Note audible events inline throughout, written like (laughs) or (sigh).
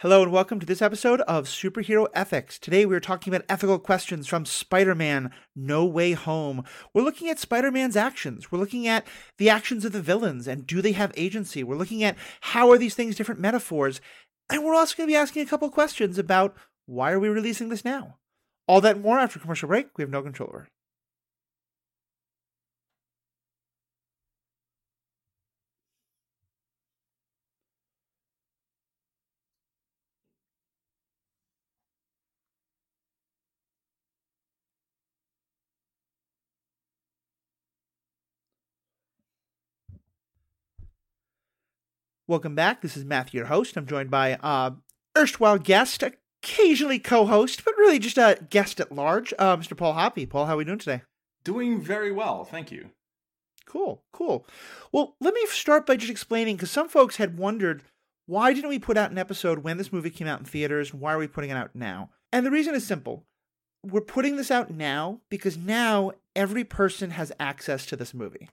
Hello and welcome to this episode of Superhero Ethics. Today we are talking about ethical questions from Spider Man No Way Home. We're looking at Spider Man's actions. We're looking at the actions of the villains and do they have agency. We're looking at how are these things different metaphors. And we're also going to be asking a couple questions about why are we releasing this now? All that more after commercial break. We have no control over. Welcome back. This is Matthew, your host. I'm joined by uh, erstwhile guest, occasionally co-host, but really just a guest at large, uh, Mr. Paul Hoppy. Paul, how are we doing today? Doing very well, thank you. Cool, cool. Well, let me start by just explaining because some folks had wondered why didn't we put out an episode when this movie came out in theaters, and why are we putting it out now? And the reason is simple. We're putting this out now because now every person has access to this movie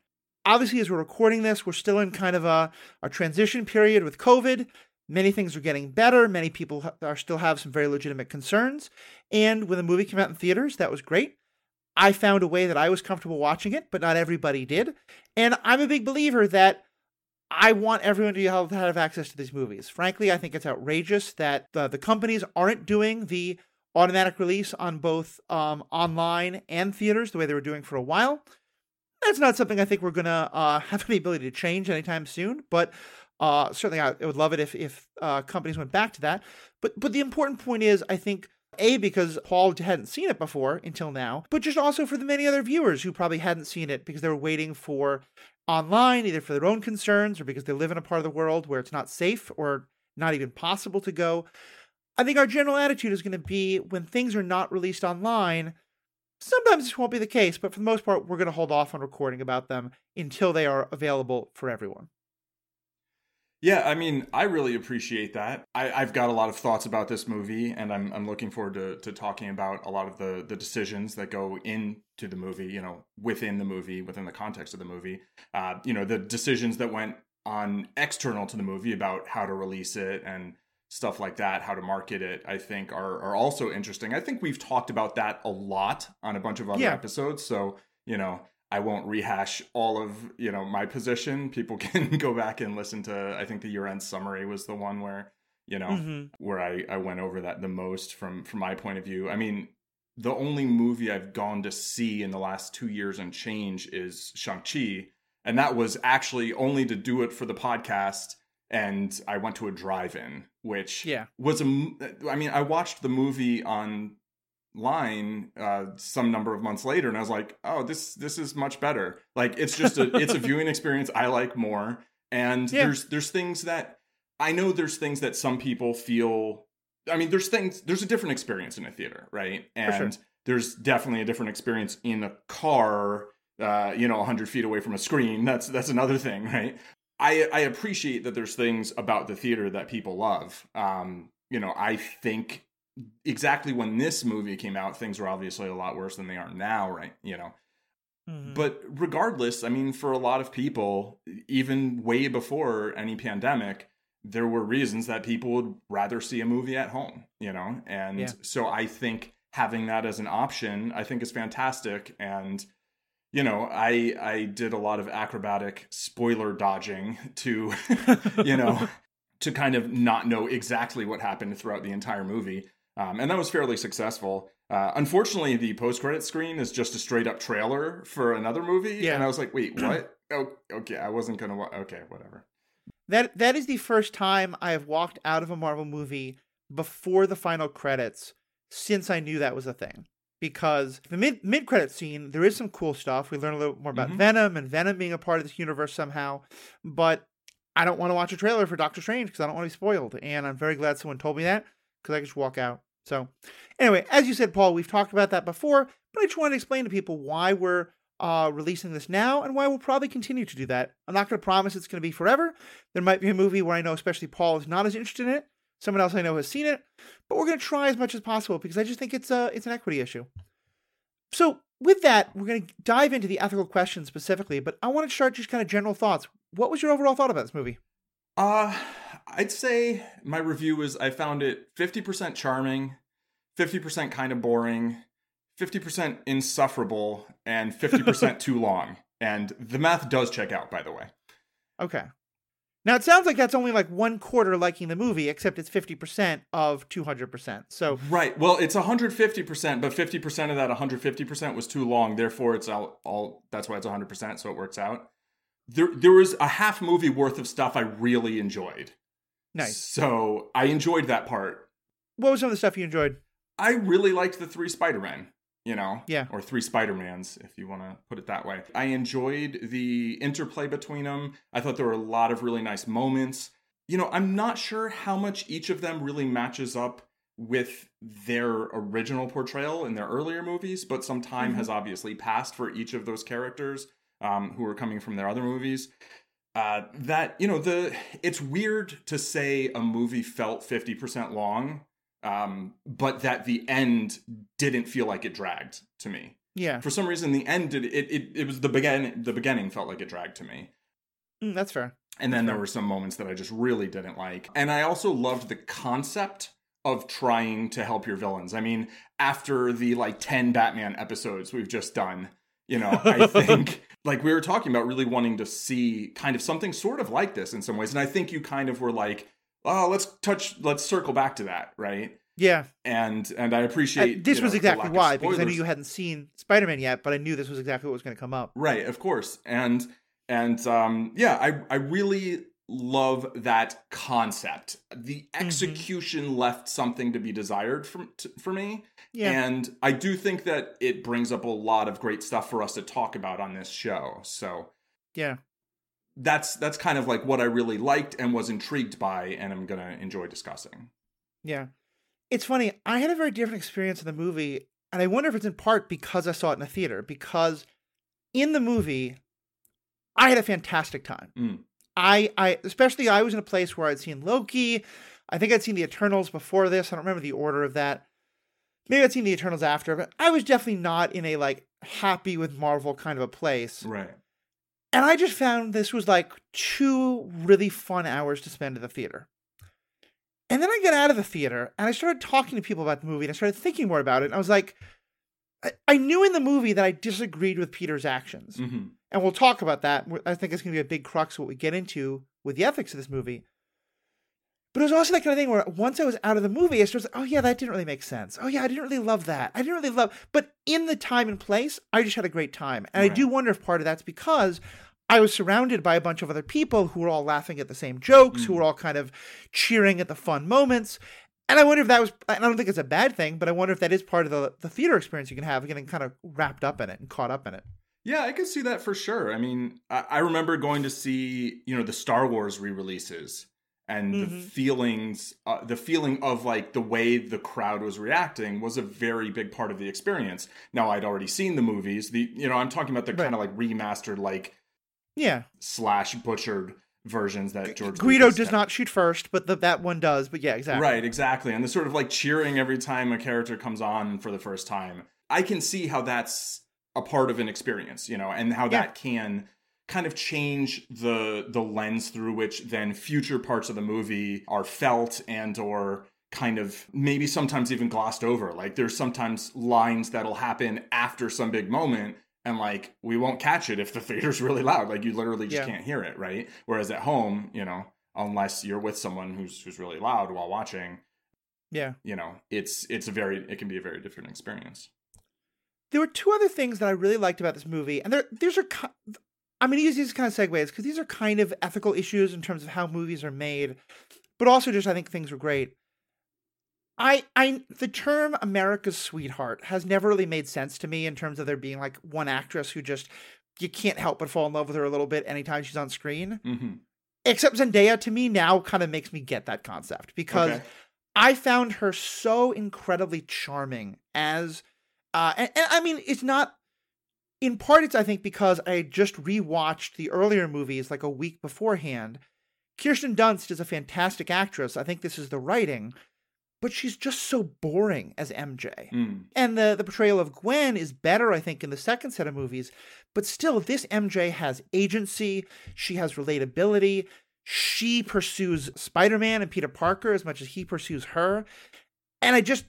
obviously, as we're recording this, we're still in kind of a, a transition period with COVID. Many things are getting better. Many people are still have some very legitimate concerns. And when the movie came out in theaters, that was great. I found a way that I was comfortable watching it, but not everybody did. And I'm a big believer that I want everyone to have, access to these movies. Frankly, I think it's outrageous that the, the companies aren't doing the automatic release on both um, online and theaters the way they were doing for a while. That's not something I think we're gonna uh, (laughs) have any ability to change anytime soon, but uh, certainly I, would love it if if uh, companies went back to that. But but the important point is, I think a because Paul hadn't seen it before until now, but just also for the many other viewers who probably hadn't seen it because they were waiting for online, either for their own concerns or because they live in a part of the world where it's not safe or not even possible to go. I think our general attitude is going to be when things are not released online, Sometimes this won't be the case, but for the most part, we're going to hold off on recording about them until they are available for everyone. Yeah, I mean, I really appreciate that. I, have got a lot of thoughts about this movie, and I'm I'm looking forward to, to talking about a lot of the the decisions that go into the movie. You know, within the movie, within the context of the movie. Uh, you know, the decisions that went on external to the movie about how to release it and stuff like that, how to market it, I think are are also interesting. I think we've talked about that a lot on a bunch of other yeah. episodes. So, you know, I won't rehash all of, you know, my position. People (laughs) can go back and listen to I think the year end summary was the one where, you know, mm-hmm. where I, I went over that the most from from my point of view. I mean, the only movie I've gone to see in the last two years and change is Shang-Chi. And that was actually only to do it for the podcast and I went to a drive-in, which yeah. was a. I mean, I watched the movie online uh, some number of months later, and I was like, "Oh, this this is much better. Like, it's just a it's a (laughs) viewing experience I like more." And yeah. there's there's things that I know there's things that some people feel. I mean, there's things there's a different experience in a theater, right? And sure. there's definitely a different experience in a car uh, you know, 100 feet away from a screen. That's that's another thing, right? I I appreciate that there's things about the theater that people love. Um, you know, I think exactly when this movie came out, things were obviously a lot worse than they are now, right? You know. Mm-hmm. But regardless, I mean, for a lot of people, even way before any pandemic, there were reasons that people would rather see a movie at home, you know? And yeah. so I think having that as an option, I think is fantastic. And you know, I I did a lot of acrobatic spoiler dodging to, (laughs) you know, to kind of not know exactly what happened throughout the entire movie, um, and that was fairly successful. Uh, unfortunately, the post credit screen is just a straight up trailer for another movie, yeah. and I was like, wait, (clears throat) what? oh, okay, I wasn't gonna. Wa- okay, whatever. That that is the first time I have walked out of a Marvel movie before the final credits since I knew that was a thing because the mid mid credit scene there is some cool stuff. We learn a little more about mm-hmm. Venom and Venom being a part of this universe somehow, but I don't want to watch a trailer for Doctor Strange because I don't want to be spoiled. And I'm very glad someone told me that because I could just walk out. So, anyway, as you said, Paul, we've talked about that before, but I just want to explain to people why we're uh, releasing this now and why we'll probably continue to do that. I'm not going to promise it's going to be forever. There might be a movie where I know, especially Paul, is not as interested in it, Someone else I know has seen it, but we're going to try as much as possible because I just think it's a it's an equity issue. So with that, we're going to dive into the ethical question specifically, but I want to start just kind of general thoughts. What was your overall thought about this movie? Uh I'd say my review was I found it 50% charming, 50% kind of boring, 50% insufferable, and 50% (laughs) too long. And the math does check out, by the way. Okay. Now it sounds like that's only like one quarter liking the movie, except it's fifty percent of two hundred percent. So right, well, it's one hundred fifty percent, but fifty percent of that one hundred fifty percent was too long. Therefore, it's all, all that's why it's one hundred percent. So it works out. There, there was a half movie worth of stuff I really enjoyed. Nice. So I enjoyed that part. What was some of the stuff you enjoyed? I really liked the three Spider Men you know yeah. or three spider-mans if you want to put it that way. I enjoyed the interplay between them i thought there were a lot of really nice moments. You know i'm not sure how much each of them really matches up with their original portrayal in their earlier movies but some time mm-hmm. has obviously passed for each of those characters um, who are coming from their other movies. Uh, that you know the it's weird to say a movie felt 50% long um, but that the end didn't feel like it dragged to me. Yeah. For some reason, the end did it. It, it was the beginning. The beginning felt like it dragged to me. Mm, that's fair. And then there were some moments that I just really didn't like. And I also loved the concept of trying to help your villains. I mean, after the like 10 Batman episodes we've just done, you know, I (laughs) think like we were talking about really wanting to see kind of something sort of like this in some ways. And I think you kind of were like, oh, let's touch, let's circle back to that, right? Yeah, and and I appreciate uh, this was know, exactly why because I knew you hadn't seen Spider Man yet, but I knew this was exactly what was going to come up. Right, of course, and and um, yeah, I I really love that concept. The mm-hmm. execution mm-hmm. left something to be desired from t- for me. Yeah. And I do think that it brings up a lot of great stuff for us to talk about on this show. So, yeah that's that's kind of like what I really liked and was intrigued by, and I'm gonna enjoy discussing. Yeah, it's funny. I had a very different experience in the movie, and I wonder if it's in part because I saw it in a theater. Because in the movie, I had a fantastic time. Mm. I, I, especially I was in a place where I'd seen Loki. I think I'd seen the Eternals before this. I don't remember the order of that. Maybe I'd seen the Eternals after, but I was definitely not in a like happy with Marvel kind of a place. Right. And I just found this was like two really fun hours to spend at the theater. And then I get out of the theater and I started talking to people about the movie and I started thinking more about it. And I was like, I, I knew in the movie that I disagreed with Peter's actions. Mm-hmm. And we'll talk about that. I think it's going to be a big crux of what we get into with the ethics of this movie. But it was also that kind of thing where once I was out of the movie, I started, oh yeah, that didn't really make sense. Oh yeah, I didn't really love that. I didn't really love, but in the time and place, I just had a great time. And right. I do wonder if part of that's because I was surrounded by a bunch of other people who were all laughing at the same jokes, mm. who were all kind of cheering at the fun moments. And I wonder if that was, I don't think it's a bad thing, but I wonder if that is part of the, the theater experience you can have, getting kind of wrapped up in it and caught up in it. Yeah, I can see that for sure. I mean, I, I remember going to see, you know, the Star Wars re releases and mm-hmm. the feelings, uh, the feeling of like the way the crowd was reacting was a very big part of the experience. Now, I'd already seen the movies. The, you know, I'm talking about the right. kind of like remastered, like, yeah slash butchered versions that George Greedo Lucas does had. not shoot first, but the, that one does. But yeah, exactly. Right, exactly. And the sort of like cheering every time a character comes on for the first time. I can see how that's a part of an experience, you know, and how yeah. that can kind of change the the lens through which then future parts of the movie are felt and or kind of maybe sometimes even glossed over. Like there's sometimes lines that'll happen after some big moment and like we won't catch it if the (laughs) theater's really loud like you literally just yeah. can't hear it right whereas at home you know unless you're with someone who's who's really loud while watching yeah you know it's it's a very it can be a very different experience there were two other things that i really liked about this movie and there these are i'm going to use these kind of segues because these are kind of ethical issues in terms of how movies are made but also just i think things were great I I the term America's sweetheart has never really made sense to me in terms of there being like one actress who just you can't help but fall in love with her a little bit anytime she's on screen. Mm-hmm. Except Zendaya to me now kind of makes me get that concept because okay. I found her so incredibly charming as uh and, and I mean it's not in part it's I think because I had just rewatched the earlier movies like a week beforehand. Kirsten Dunst is a fantastic actress. I think this is the writing but she's just so boring as MJ. Mm. And the, the portrayal of Gwen is better, I think, in the second set of movies. But still, this MJ has agency. She has relatability. she pursues Spider-Man and Peter Parker as much as he pursues her. And I just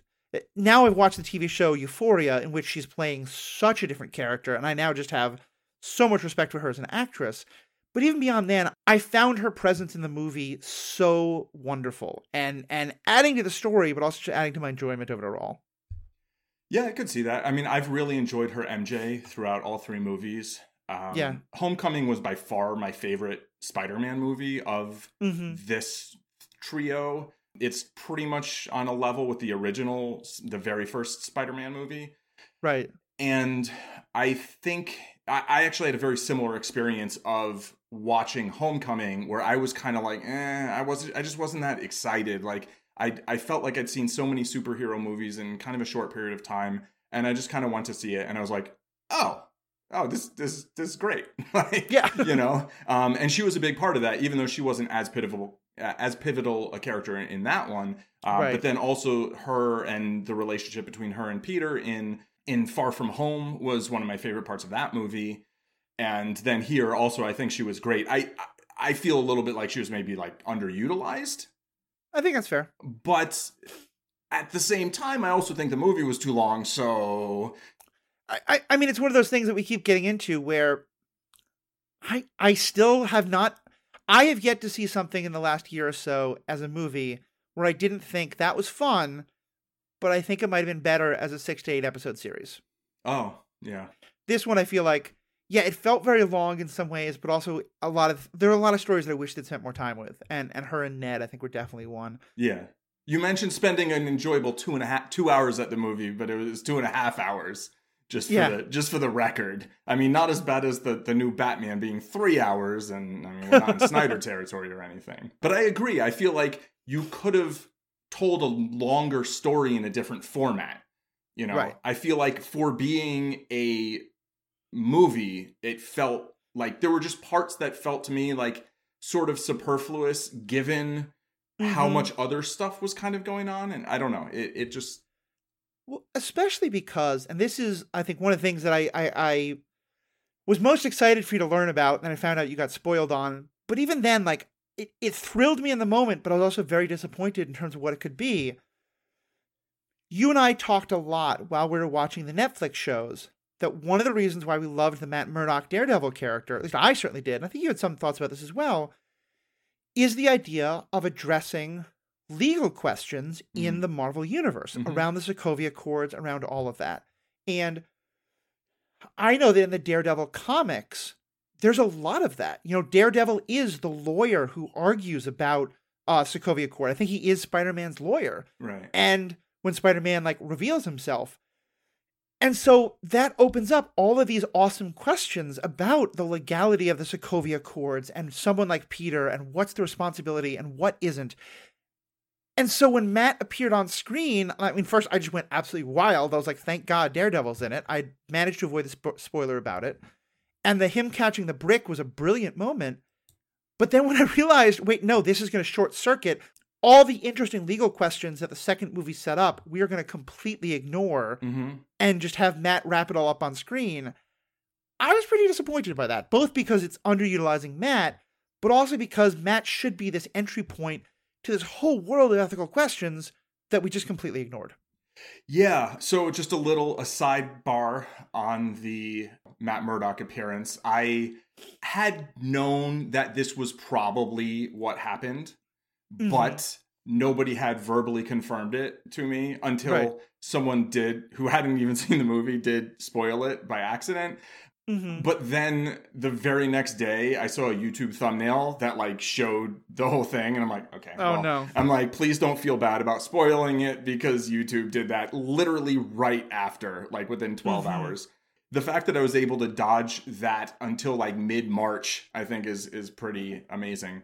now I've watched the TV show Euphoria in which she's playing such a different character and I now just have so much respect for her as an actress. But even beyond then, I found her presence in the movie so wonderful and and adding to the story, but also adding to my enjoyment of it all. Yeah, I could see that. I mean, I've really enjoyed her MJ throughout all three movies. Um, Yeah. Homecoming was by far my favorite Spider Man movie of hmm this trio. It's pretty much on a level with the original, the very first Spider Man movie. Right. And I think I, I actually had a very similar experience of watching Homecoming where I was kind of like, eh, I wasn't, I just wasn't that excited. Like, I, I felt like I'd seen so many superhero movies in kind of a short period of time. And I just kind of went to see it and I was like, oh, oh, this, this, this is great. (laughs) like, Yeah. you know um, and she was a big part of that even though she wasn't as pivotal as pivotal a character in, in that one uh, Right. but then also her and the relationship between her and peter in in far from home was one of my favorite parts of that movie and then here also i think she was great i i feel a little bit like she was maybe like underutilized I think that's fair. but at the same time i also think the movie was too long so I, I I mean, it's one of those things that we keep getting into where I I still have not. I have yet to see something in the last year or so as a movie where I didn't think that was fun, but I think it might have been better as a six to eight episode series. oh yeah This one, I feel like, yeah, it felt very long in some ways, but also a lot of there are a lot of stories that I wish they'd spent more time with, and and her and Ned, I think, were definitely one. Yeah. You mentioned spending an enjoyable two and a half two hours at the movie, but it was two and a half hours just for Yeah. the just for the record. I mean, not as bad as the the new Batman being three hours, and I mean we're not in (laughs) Snyder territory or anything. But I agree. I feel like you could have told a longer story in a different format. You know, Right. I feel like for being a movie, it felt like there were just parts that felt to me like sort of superfluous given how Mhm. much other stuff was kind of going on and i don't know it, it just Well, especially because, and this is, I think, one of the things that I, I, I was most excited for you to learn about, and I found out you got spoiled on. But even then, like, it, it thrilled me in the moment, but I was also very disappointed in terms of what it could be. You and I talked a lot while we were watching the Netflix shows that one of the reasons why we loved the Matt Murdock Daredevil character, at least I certainly did, and I think you had some thoughts about this as well, is the idea of addressing legal questions in Mhm. the Marvel universe Mhm. around the Sokovia Accords, around all of that. And I know that in the Daredevil comics, there's a lot of that. You know, Daredevil is the lawyer who argues about uh, Sokovia Accord. I think he is Spider-Man's lawyer right and when spider-man like reveals himself and so that opens up all of these awesome questions about the legality of the sokovia accords and someone like peter and what's the responsibility and what isn't and so when matt appeared on screen i mean first i just went absolutely wild i was like thank god daredevil's in it i managed to avoid the spo- spoiler about it and the him catching the brick was a brilliant moment but then when i realized wait no this is going to short circuit all the interesting legal questions that the second movie set up, we are going to completely ignore mm-hmm. and just have Matt wrap it all up on screen. I was pretty disappointed by that, both because it's underutilizing Matt, but also because Matt should be this entry point to this whole world of ethical questions that we just completely ignored. yeah so just a little a sidebar on the matt murdock appearance i had known that this was probably what happened Mhm. but nobody had verbally confirmed it to me until Right. someone did who hadn't even (laughs) seen the movie did spoil it by accident Mm-hmm. But then the very next day, I saw a YouTube thumbnail that like showed the whole thing, and I'm like, okay. Oh, well, no. I'm like, please don't feel bad about spoiling it because YouTube did that literally right after, like within 12 Mhm. hours. The fact that I was able to dodge that until like mid March, I think is is pretty amazing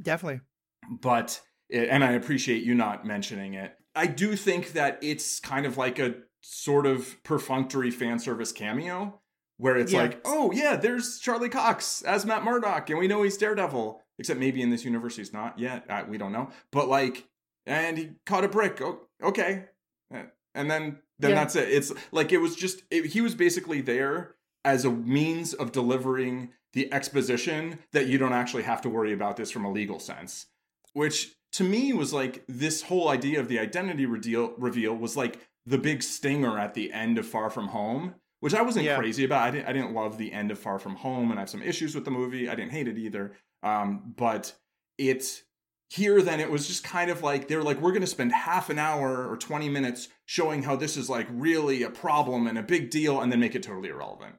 Definitely. but and I appreciate you not mentioning it. I do think that it's kind of like a sort of perfunctory fan service cameo where it's Yeah. like, oh yeah, there's Charlie Cox as Matt Murdock, and we know he's Daredevil. Except maybe in this universe he's not yet. Uh, we don't know. But like, and he caught a brick. Oh, okay, and then then Yeah. that's it. It's like it was just it, he was basically there as a means of delivering the exposition that you don't actually have to worry about this from a legal sense. Which to me was like this whole idea of the identity reveal reveal was like the big stinger at the end of Far From Home, which I wasn't Yeah. crazy about. I didn't I didn't love the end of Far From Home, and I have some issues with the movie. I didn't hate it either. Um, but it here then it was just kind of like they're like we're going to spend half an hour or 20 minutes showing how this is like really a problem and a big deal and then make it totally irrelevant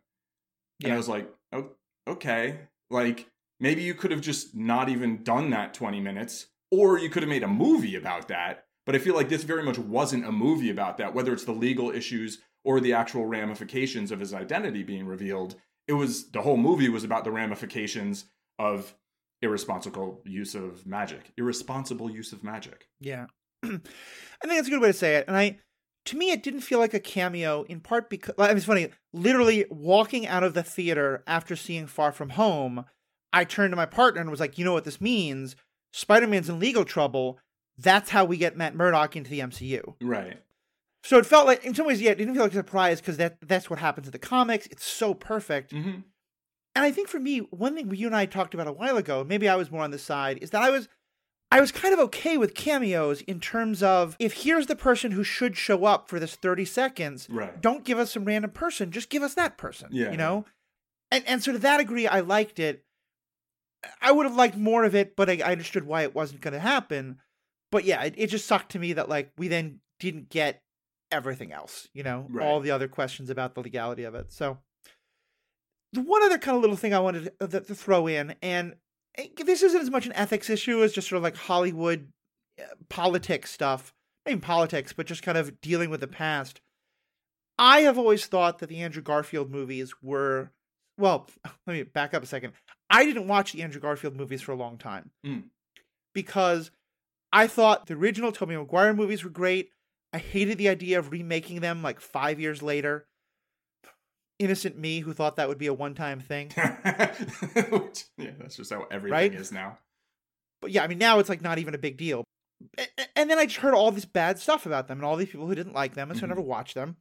and i was like oh, okay like maybe you could have just not even done that 20 minutes or you could have made a movie about that but i feel like this very much wasn't a movie about that whether it's the legal issues or the actual ramifications of his identity being revealed it was the whole movie was about the ramifications of irresponsible use of magic irresponsible use of magic Yeah. (clears throat) I think that's a good way to say it. And I to me it didn't feel like a cameo in part because I mean, it's funny, literally walking out of the theater after seeing Far From Home, I turned to my partner and was like, "You know what this means? Spider-Man's in legal trouble. That's how we get Matt Murdock into the MCU." right So it felt like in some ways yeah, it didn't feel like a surprise because that that's what happens in the comics. It's so perfect. hmm And I think for me, one thing you and I talked about a while ago, maybe I was more on the side, is that I was I was kind of okay with cameos in terms of if here's the person who should show up for this 30 seconds, right don't give us some random person, just give us that person. Yeah. You know? And and so to that degree I liked it. I would have liked more of it, but I, I understood why it wasn't gonna happen. But yeah, it, it just sucked to me that like we then didn't get everything else, you know, Right. all the other questions about the legality of it. So the one other kind of little thing I wanted to, to throw in, and eh, this isn't as much an ethics issue as just sort of like Hollywood uh, politics stuff. Not even politics, but just kind of dealing with the past. I have always thought that the Andrew Garfield movies were, well, (laughs) let me back up a second. I didn't watch the Andrew Garfield movies for a long time Mm. because I thought the original Tobey Maguire movies were great. I hated the idea of remaking them like five years later. Innocent me who thought that would be a one time thing. (laughs) Yeah, that's just how everything Right? is now. But yeah, I mean, now it's like not even a big deal. And then I just heard all this bad stuff about them and all these people who didn't like them, and so Mhm. I never watched them.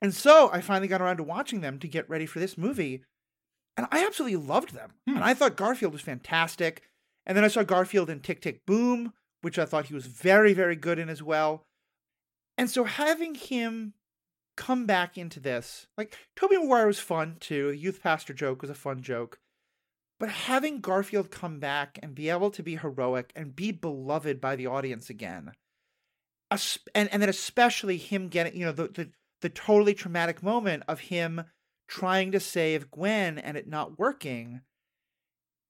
And so I finally got around to watching them to get ready for this movie. And I absolutely loved them. Hmm. And I thought Garfield was fantastic. And then I saw Garfield in Tick Tick Boom, which I thought he was very, very good in as well. And so having him come back into this, like Tobey Maguire was fun too. The youth pastor joke was a fun joke. But having Garfield come back and be able to be heroic and be beloved by the audience again, and and then especially him getting, you know, the the, the totally traumatic moment of him trying to save Gwen and it not working.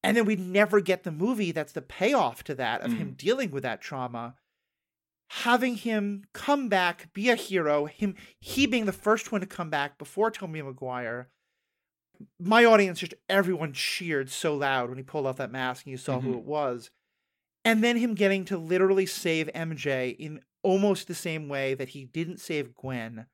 And then we never get the movie that's the payoff to that of him mm. dealing with that trauma. Having him come back, be a hero, him he being the first one to come back before Tobey Maguire. My audience, just everyone cheered so loud when he pulled off that mask and you saw who Mhm. it was. And then him getting to literally save MJ in almost the same way that he didn't save Gwen.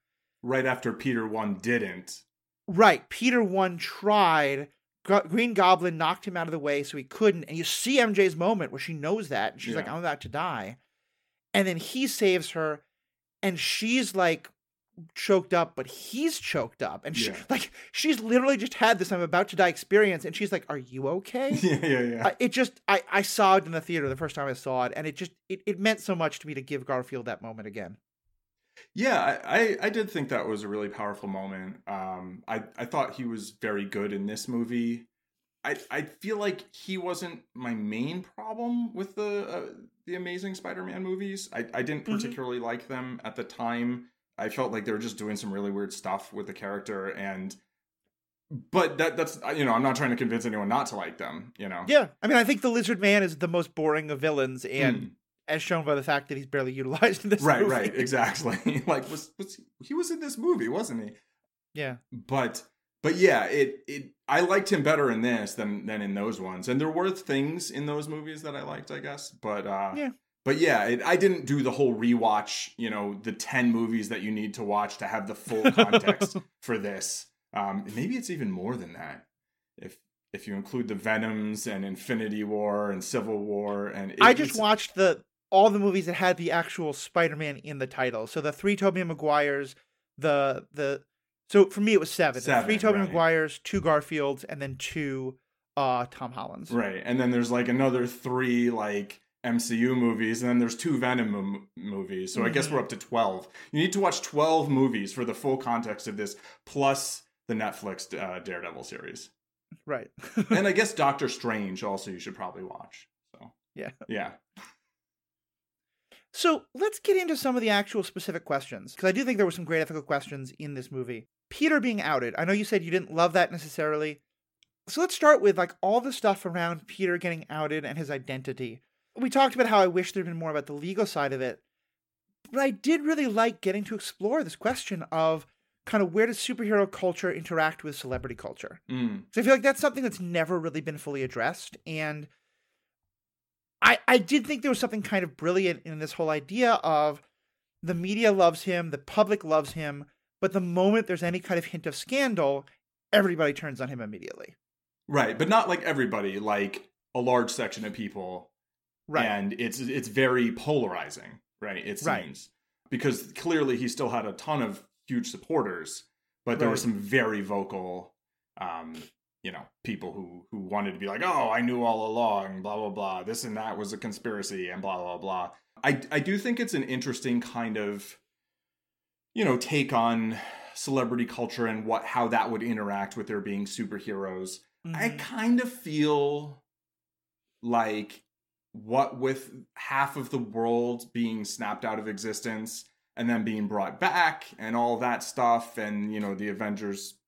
Right after Peter one didn't. Right. Peter one tried. Green Goblin knocked him out of the way so he couldn't. And you see MJ's moment where she knows that. And she's like, I'm about to die. And then he saves her. And she's like choked up, but he's choked up. And she, Yeah. like, she's literally just had this I'm about to die experience. And she's like, Are you okay? (laughs) yeah, yeah, yeah. I, it just, I, I saw it in the theater the first time I saw it. And it just, it, it meant so much to me to give Garfield that moment again. Yeah, I, I, I did think that was a really powerful moment. Um, I, I thought he was very good in this movie. I, I feel like he wasn't my main problem with the uh, the Amazing Spider-Man movies. I, I didn't Mhm. particularly like them at the time. I felt like they were just doing some really weird stuff with the character, and but that that's you know I'm not trying to convince anyone not to like them. You know, Yeah. I mean, I think the Lizard Man is the most boring of villains. And Mm. as shown by the fact that he's barely utilized in this right, movie. right, exactly. (laughs) like was was he was in this movie, wasn't he? Yeah. but but yeah it it i liked him better in this than than in those ones and there were things in those movies that i liked i guess but uh Yeah. but yeah it, i didn't do the whole rewatch you know the 10 movies that you need to watch to have the full context (laughs) for this um maybe it's even more than that if if you include the venoms and infinity war and civil war and it, I just watched the all the movies that had the actual Spider-Man in the title. So the three Tobey Maguires, the the so for me it was seven. Seven, three Tobey right. Maguires, two Garfields, and then two uh Tom Holland's. Right. And then there's like another three like MCU movies, and then there's two Venom m- movies. So I guess Mhm. we're up to 12. You need to watch 12 movies for the full context of this, plus the Netflix uh, Daredevil series. Right. and I (laughs) guess Doctor Strange also you should probably watch. So Yeah. Yeah. So let's get into some of the actual specific questions, because I do think there were some great ethical questions in this movie. Peter being outed. I know you said you didn't love that necessarily. So let's start with like all the stuff around Peter getting outed and his identity. We talked about how I wish there'd been more about the legal side of it. But I did really like getting to explore this question of kind of where does superhero culture interact with celebrity culture? Mm. So I feel like that's something that's never really been fully addressed. And I I did think there was something kind of brilliant in this whole idea of the media loves him, the public loves him, but the moment there's any kind of hint of scandal, everybody turns on him immediately. Right. But not like everybody, like a large section of people Right. and it's it's very polarizing right it seems Right. because clearly he still had a ton of huge supporters but there were some very vocal um you know people who who wanted to be like oh i knew all along blah blah blah. This and that was a conspiracy and blah blah blah. I i do think it's an interesting kind of you know take on celebrity culture and what how that would interact with there being superheroes. I Mhm. kind of feel like what with half of the world being snapped out of existence and then being brought back and all that stuff and you know the Avengers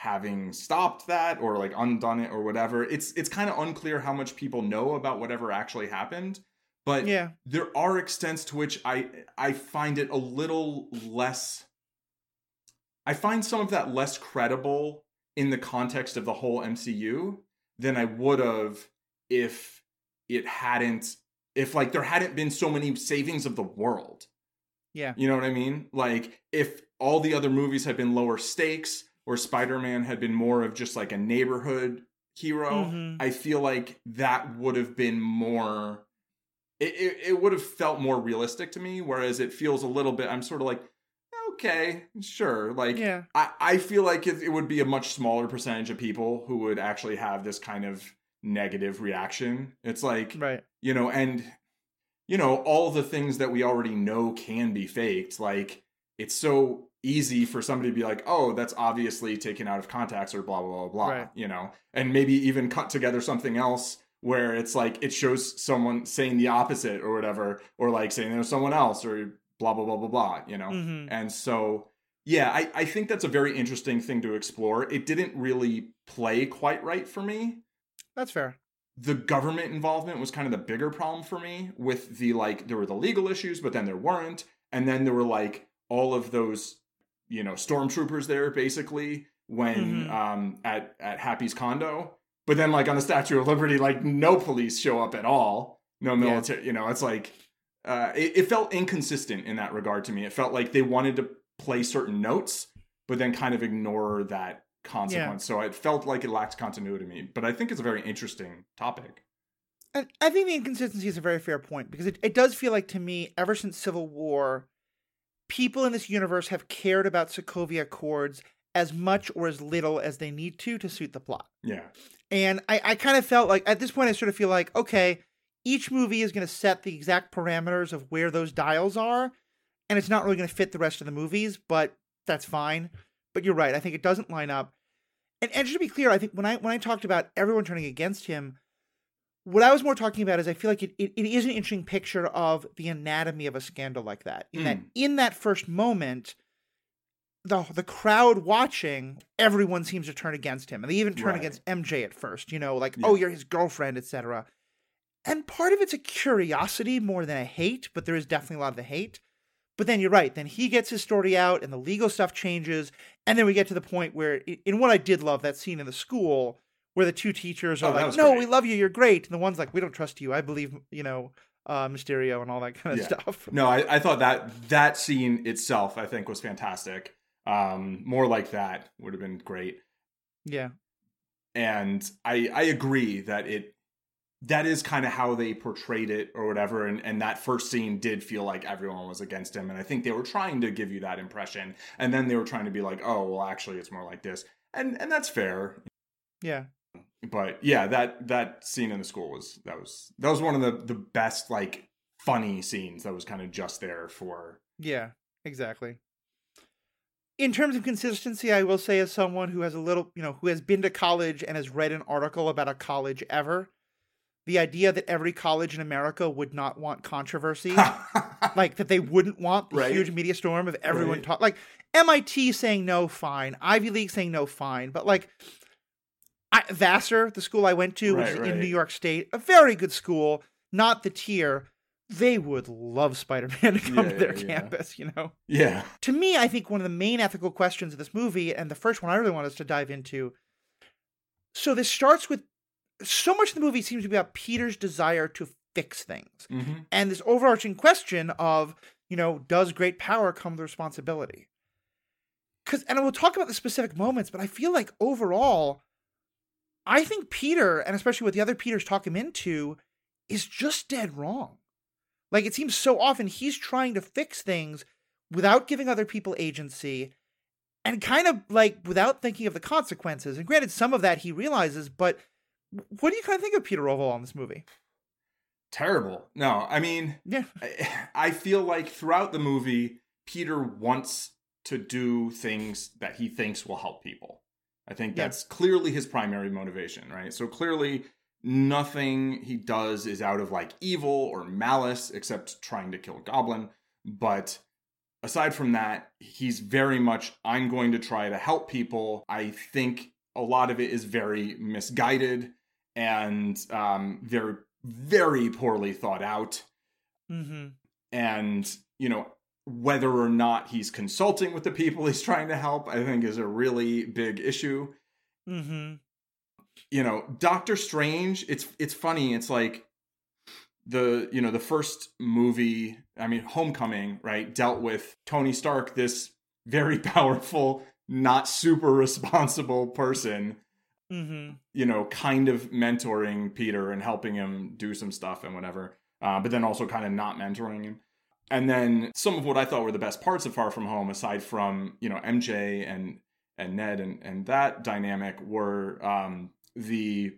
having stopped that or like undone it or whatever it's it's kind of unclear how much people know about whatever actually happened but yeah. there are extents to which I I find it a little less I find some of that less credible in the context of the whole MCU than I would have if it hadn't if like there hadn't been so many savings of the world. Yeah. You know what I mean? Like if all the other movies had been lower stakes or Spider-Man had been more of just like a neighborhood hero, Mhm. I feel like that would have been more it, it, it would have felt more realistic to me whereas it feels a little bit i'm sort of like okay sure like Yeah. I, I feel like it, it would be a much smaller percentage of people who would actually have this kind of negative reaction it's like Right. you know and you know all the things that we already know can be faked like it's so easy for somebody to be like oh that's obviously taken out of context or blah blah blah blah Right. you know and maybe even cut together something else where it's like it shows someone saying the opposite or whatever or like saying there's someone else or blah blah blah blah blah you know Mhm. and so yeah I, I think that's a very interesting thing to explore it didn't really play quite right for me That's fair. the government involvement was kind of the bigger problem for me with the like there were the legal issues but then there weren't and then there were like all of those you know stormtroopers there basically when Mhm. um at at happy's condo. But then like on the statue of liberty like no police show up at all. No military you know it's like uh it, it felt inconsistent in that regard to me. It felt like they wanted to play certain notes but then kind of ignore that consequence. So it felt like it lacked continuity to me. But i think it's a very interesting topic. And I think the inconsistency is a very fair point because it, it does feel like to me, ever since Civil War, people in this universe have cared about Sokovia Accords as much or as little as they need to to suit the plot. yeah And I, I kind of felt like at this point, I sort of feel like, okay, each movie is going to set the exact parameters of where those dials are, and it's not really going to fit the rest of the movies, but that's fine. But you're right. I think it doesn't line up. And, and just to be clear, I think when I when I talked about everyone turning against him, what I was more talking about is I feel like it, it, it is an interesting picture of the anatomy of a scandal like that. In that Mm. in that first moment, the the crowd watching, everyone seems to turn against him, and they even turn Right. against MJ at first. You know, like Yeah. oh, you're his girlfriend, etc. And part of it's a curiosity more than a hate, but there is definitely a lot of the hate. But then you're right. Then he gets his story out, and the legal stuff changes, and then we get to the point where, in what I did love, that scene in the school where the two teachers are Oh, like, "No, great. we love you. You're great," and the one's like, "We don't trust you. I believe, you know, uh, Mysterio and all that kind of Yeah. stuff." no I, I thought that that scene itself i think was fantastic um more like that would have been great Yeah, and i i agree that it that is kind of how they portrayed it or whatever and and that first scene did feel like everyone was against him and i think they were trying to give you that impression and then they were trying to be like oh well actually it's more like this and and that's fair yeah. But yeah, that that scene in the school was that was that was one of the the best like funny scenes that was kind of just there for Yeah, exactly. In terms of consistency, I will say, as someone who has a little, you know, who has been to college and has read an article about a college ever, the idea that every college in America would not want controversy, (laughs) like that they wouldn't want the Right. huge media storm of everyone Right. talk, like MIT saying no, fine, Ivy League saying no, fine, but like I, Vassar, the school I went to, which Right, is in. New York State, a very good school, not the tier. They would love Spider Man (laughs) to come Yeah, to their yeah, yeah. campus, you know? yeah to me, I think one of the main ethical questions of this movie, and the first one I really want us to dive into. So this starts with so much of the movie seems to be about Peter's desire to fix things, hmm and this overarching question of, you know, does great power come with responsibility? Because, and we'll talk about the specific moments, but I feel like overall, I think Peter, and especially what the other Peters talk him into, is just dead wrong. Like it seems so often he's trying to fix things without giving other people agency and kind of like without thinking of the consequences. And granted, some of that he realizes, but what do you kind of think of Peter overall in this movie? terrible no i mean Yeah. I, (sighs) I feel like throughout the movie peter wants to do things that he thinks will help people i think Yeah. that's clearly his primary motivation right so clearly nothing he does is out of like evil or malice except trying to kill goblin but aside from that he's very much i'm going to try to help people i think a lot of it is very misguided and um, very very poorly thought out Mm-hmm. and you know whether or not he's consulting with the people he's trying to help i think is a really big issue Mm-hmm. you know doctor strange it's it's funny it's like the you know the first movie i mean homecoming right dealt with tony stark this very (laughs) powerful not super responsible person Mm-hmm. you know, kind of mentoring Peter and helping him do some stuff and whatever, uh, but then also kind of not mentoring him. And then some of what I thought were the best parts of Far From Home, aside from you know MJ and and Ned and and that dynamic, were um, the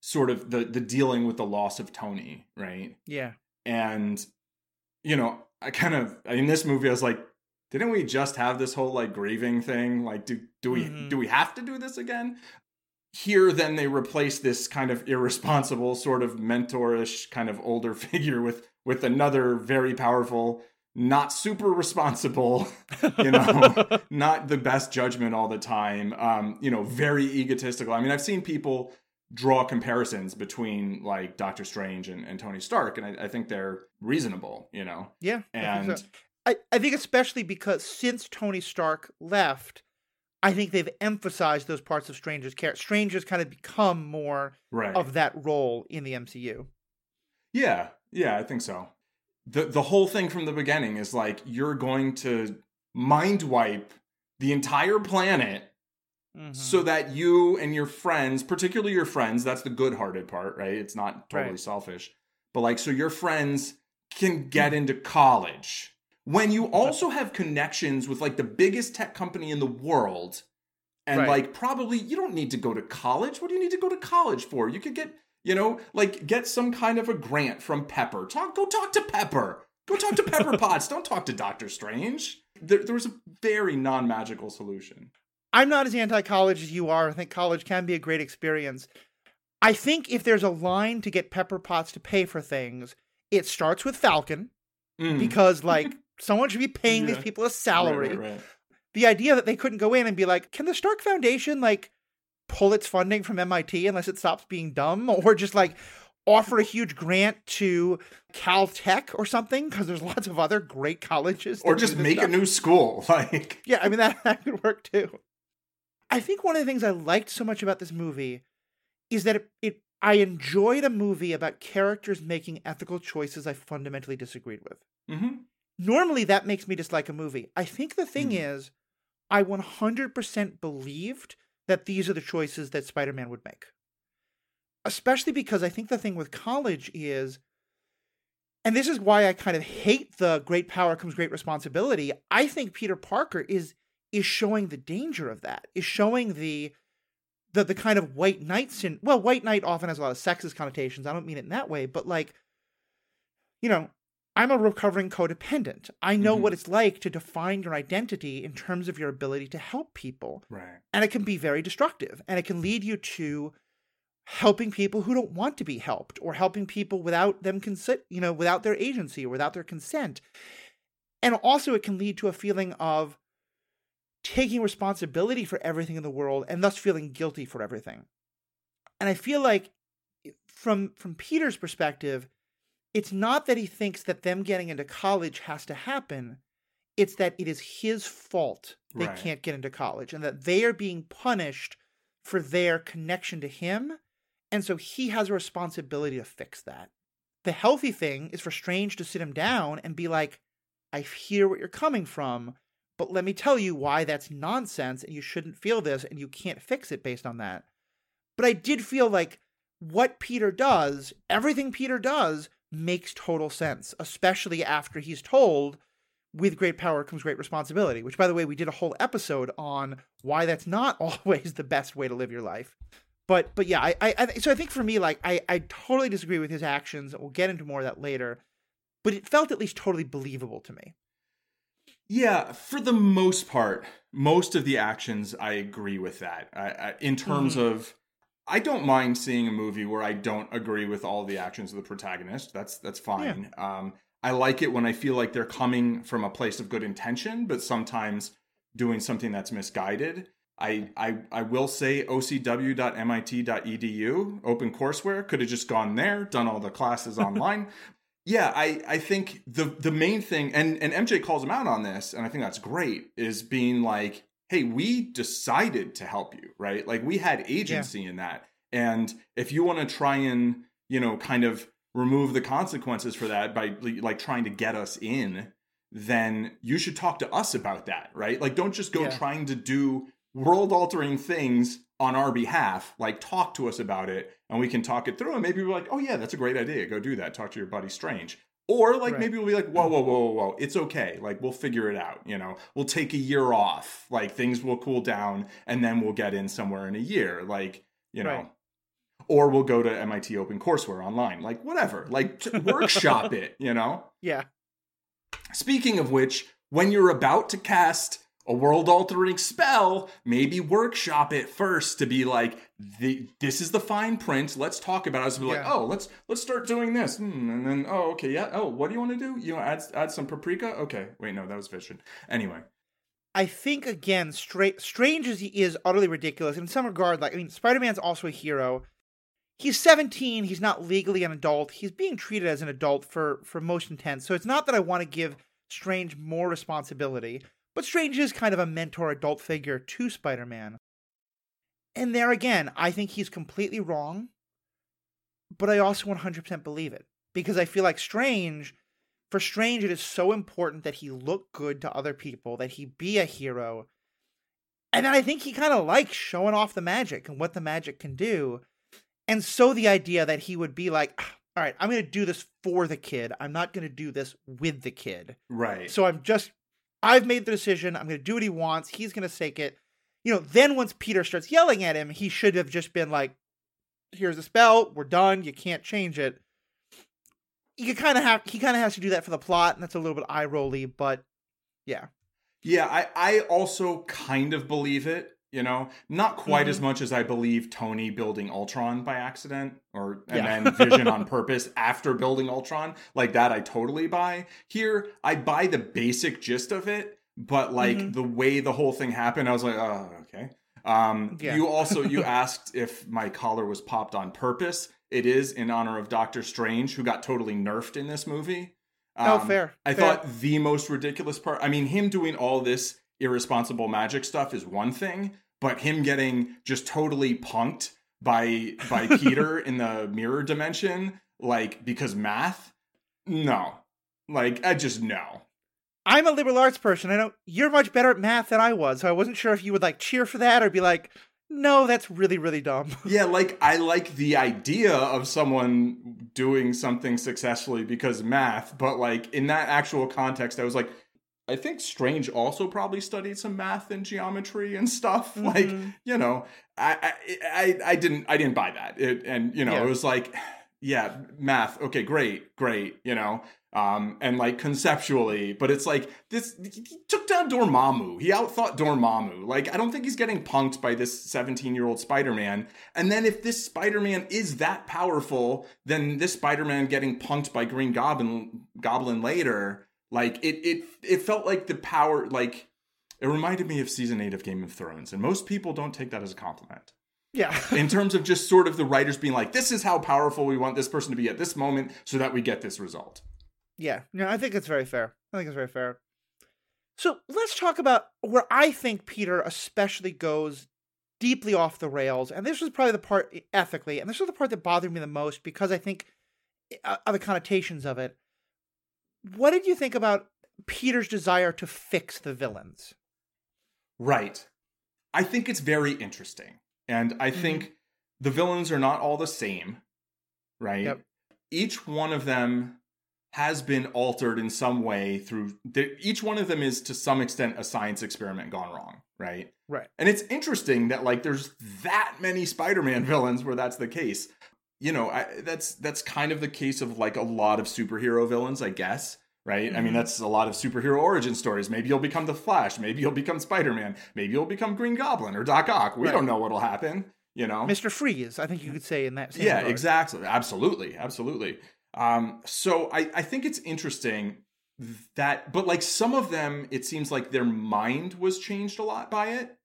sort of the the dealing with the loss of Tony, right? Yeah. and you know i kind of in this movie i was like didn't we just have this whole like grieving thing like do do we Mhm. do we have to do this again here then they replace this kind of irresponsible sort of mentorish kind of older (laughs) figure with with another very powerful not super responsible you know (laughs) not the best judgment all the time um you know very egotistical i mean i've seen people draw comparisons between like doctor strange and, and tony stark and I, I think they're reasonable you know yeah. I think and so. I, I think especially because since Tony Stark left, I think they've emphasized those parts of Strange's character. Strange's kind of become more right of that role in the MCU. yeah yeah i think so the the whole thing from the beginning is like you're going to mind wipe the entire planet Mhm. so that you and your friends, particularly your friends, that's the good hearted part, right? It's not totally Right. selfish, but like, so your friends can get (clears throat) into college when you also have connections with like the biggest tech company in the world. And Right. like, probably you don't need to go to college. What do you need to go to college for? You could get, you know, like get some kind of a grant from Pepper. Talk, go talk to Pepper. Go talk to Pepper (laughs) Potts. Don't talk to Doctor Strange. There, there was a very non magical solution. I'm not as anti college as you are. I think college can be a great experience. I think if there's a line to get Pepper Potts to pay for things, it starts with Falcon Mm. because, like, someone should be paying these people a salary. Right, right, right. The idea that they couldn't go in and be like, can the Stark Foundation, like, pull its funding from MIT unless it stops being dumb? (laughs) Or just, like, offer a huge grant to Caltech or something? Because there's lots of other great colleges. or just make a new school (laughs) like Yeah, I mean that, that could work too. I think one of the things I liked so much about this movie is that it, it I enjoyed a movie about characters making ethical choices I fundamentally disagreed with. hmm Normally that makes me dislike a movie. I think the thing Mhm. is I 100% believed that these are the choices that Spider-Man would make. Especially because I think the thing with college is and this is why I kind of hate the great power comes great responsibility. I think Peter Parker is is showing the danger of that. Is showing the the the kind of white knight sin well white knight often has a lot of sexist connotations i don't mean it in that way but like you know i'm a recovering codependent i know Mhm. what it's like to define your identity in terms of your ability to help people Right. and it can be very destructive and it can lead you to helping people who don't want to be helped or helping people without them consent you know without their agency or without their consent and also it can lead to a feeling of taking responsibility for everything in the world and thus feeling guilty for everything and i feel like from from peter's perspective it's not that he thinks that them getting into college has to happen. It's that it is his fault they Right. can't get into college and that they are being punished for their connection to him. And so he has a responsibility to fix that. The healthy thing is for strange to sit him down and be like i hear what you're coming from but let me tell you why that's nonsense and you shouldn't feel this and you can't fix it based on that. But i did feel like what peter does everything peter does makes total sense especially after he's told with great power comes great responsibility which by the way we did a whole episode on why that's not (laughs) always the best way to live your life but but yeah i i, I so i think for me like i i totally disagree with his actions we'll get into more of that later but it felt at least totally believable to me Yeah, for the most part, most of the actions I agree with that. I, I, in terms Mhm. of, I don't mind seeing a movie where I don't agree with all the actions of the protagonist. That's that's fine. Um, I like it when I feel like they're coming from a place of good intention, but sometimes doing something that's misguided. I I, I will say ocw.mit.edu open courseware could have just gone there, done all the classes (laughs) online. Yeah, I, I think the the main thing and, and MJ calls him out on this, and I think that's great, is being like, hey, we decided to help you, right? Like we had agency in that. And if you want to try and, you know, kind of remove the consequences for that by like trying to get us in, then you should talk to us about that, right? Like don't just go Yeah. trying to do world altering things on our behalf. Like talk to us about it and we can talk it through and maybe we're like, "Oh yeah, that's a great idea. Go do that. Talk to your buddy Strange." Or like Right. maybe we'll be like, whoa, whoa, whoa, whoa, whoa, it's okay. Like we'll figure it out. You know, we'll take a year off. Like things will cool down, and then we'll get in somewhere in a year. Like you know, Right. or we'll go to MIT Open Courseware online. Like whatever. Like workshop (laughs) it. You know. yeah Speaking of which, when you're about to cast a world altering spell, maybe workshop it first to be like, the, this is the fine print. Let's talk about it. So be like, Yeah. oh, let's let's start doing this. Hmm, and then, oh, okay, yeah. Oh, what do you want to do? You want add add some paprika? Okay. Wait, no, that was vision. Anyway. I think again, Stra- Strange is, is utterly ridiculous in some regard. Like, I mean, Spider Man's also a hero. He's 17. He's not legally an adult. He's being treated as an adult for for most intents. So it's not that I want to give Strange more responsibility, but Strange is kind of a mentor adult figure to Spider Man. And there again, I think he's completely wrong, but I also 100% believe it because I feel like Strange for Strange, it is so important that he look good to other people, that he be a hero. And then I think he kind of likes showing off the magic and what the magic can do. And so the idea that he would be like, "Ah, all right, I'm going to do this for the kid. I'm not going to do this with the kid. Right. So I'm just, I've made the decision. I'm going to do what he wants. He's going to take it. You know, then once Peter starts yelling at him, he should have just been like, here's the spell. We're done. You can't change it. You kind of have, he kind of has to do that for the plot, and that's a little bit eye rolly, but yeah. Yeah, I, I also kind of believe it, you know, not quite as Mhm. much as I believe Tony building Ultron by accident or and Yeah. then Vision on (laughs) purpose after building Ultron. Like that I totally buy. Here, I buy the basic gist of it, but like Mhm. the way the whole thing happened, I was like, oh, okay. Um Yeah. you also you (laughs) asked if my collar was popped on purpose. It is in honor of Doctor Strange, who got totally nerfed in this movie. Oh, Um, fair. I fair. thought the most ridiculous part. I mean, him doing all this irresponsible magic stuff is one thing, but him getting just totally punked by by (laughs) Peter in the mirror dimension, like because math, no, like I just no. I'm a liberal arts person. I know you're much better at math than I was, so I wasn't sure if you would like cheer for that or be like, no, that's really, really dumb. (laughs) Yeah, like I like the idea of someone doing something successfully because math, but like in that actual context, I was like, I think Strange also probably studied some math and geometry and stuff. (laughs) Mm-hmm. Like, you know, I, I, I, didn't, I didn't buy that. It, and you know, yeah. it was like, (sighs) yeah, math. Okay, great, great. You know, um, and like conceptually, but it's like this. He took down Dormammu. He outthought Dormammu. Like, I don't think he's getting punked by this seventeen-year-old Spider-Man. And then if this Spider-Man is that powerful, then this Spider-Man getting punked by Green Goblin, Goblin later like it it it felt like the power like it reminded me of season 8 of Game of Thrones and most people don't take that as a compliment. Yeah. (laughs) in terms of just sort of the writers being like this is how powerful we want this person to be at this moment so that we get this result. Yeah. No, I think it's very fair. I think it's very fair. So, let's talk about where I think Peter especially goes deeply off the rails. And this was probably the part ethically, and this was the part that bothered me the most because I think uh, of the connotations of it what did you think about Peter's desire to fix the villains? Right. I think it's very interesting. And I mm-hmm. think the villains are not all the same, right? Yep. Each one of them has been altered in some way through the, each one of them is to some extent a science experiment gone wrong, right? Right. And it's interesting that like there's that many Spider-Man (laughs) villains where that's the case you know, I, that's that's kind of the case of like a lot of superhero villains, I guess. Right? Mm-hmm. I mean, mm-hmm. that's a lot of superhero origin stories. Maybe you'll become the Flash. Maybe you'll become Spider Man. Maybe you'll become Green Goblin or Doc Ock. We right. don't know what'll happen. You know, Mr. Freeze. I think you could say in that. yeah, regard. exactly. Absolutely, absolutely. Um, so I, I think it's interesting that, but like some of them, it seems like their mind was changed a lot by it,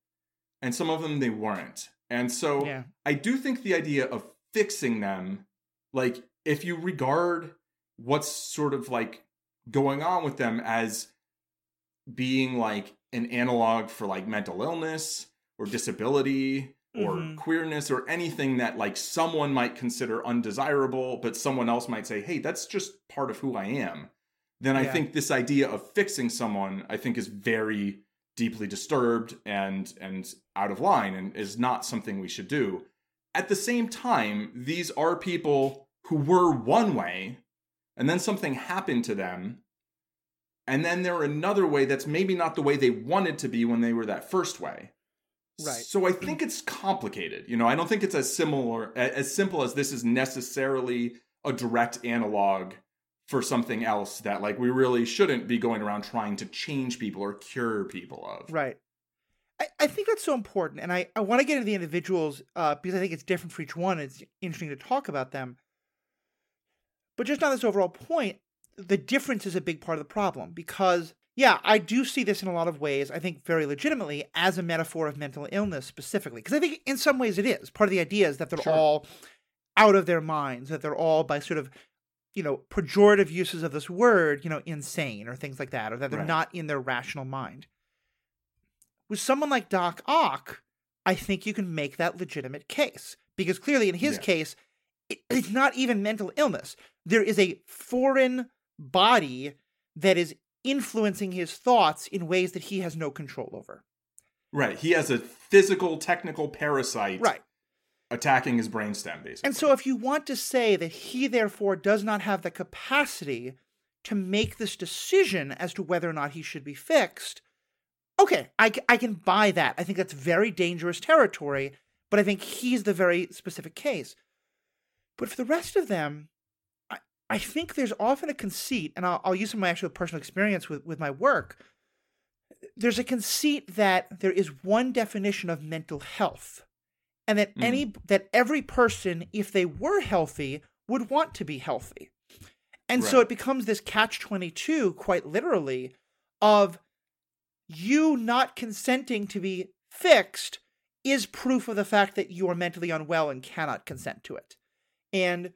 and some of them they weren't. And so yeah. I do think the idea of fixing them like if you regard what's sort of like going on with them as being like an analog for like mental illness or disability or mm-hmm. queerness or anything that like someone might consider undesirable but someone else might say hey that's just part of who i am then yeah. i think this idea of fixing someone i think is very deeply disturbed and and out of line and is not something we should do at the same time, these are people who were one way, and then something happened to them, and then they're another way that's maybe not the way they wanted to be when they were that first way. Right. So I think it's complicated. You know, I don't think it's as similar as simple as this is necessarily a direct analog for something else that like we really shouldn't be going around trying to change people or cure people of. Right. I, I think that's so important, and I, I want to get into the individuals uh, because I think it's different for each one. It's interesting to talk about them. But just on this overall point, the difference is a big part of the problem because, yeah, I do see this in a lot of ways, I think very legitimately, as a metaphor of mental illness specifically. Because I think in some ways it is. Part of the idea is that they're sure. all out of their minds, that they're all by sort of, you know, pejorative uses of this word, you know, insane or things like that, or that they're right. not in their rational mind. With someone like Doc Ock, I think you can make that legitimate case because clearly in his yeah. case, it, it's not even mental illness. There is a foreign body that is influencing his thoughts in ways that he has no control over. Right. He has a physical, technical parasite. Right. Attacking his brainstem, basically. And so, if you want to say that he, therefore, does not have the capacity to make this decision as to whether or not he should be fixed, okay, I, I can buy that. I think that's very dangerous territory, but I think he's the very specific case. But for the rest of them, I, I think there's often a conceit, and I'll, I'll use some of my actual personal experience with, with my work. There's a conceit that there is one definition of mental health, and that mm. any that every person, if they were healthy, would want to be healthy. And right. so it becomes this catch 22, quite literally, of you not consenting to be fixed is proof of the fact that you are mentally unwell and cannot consent to it. And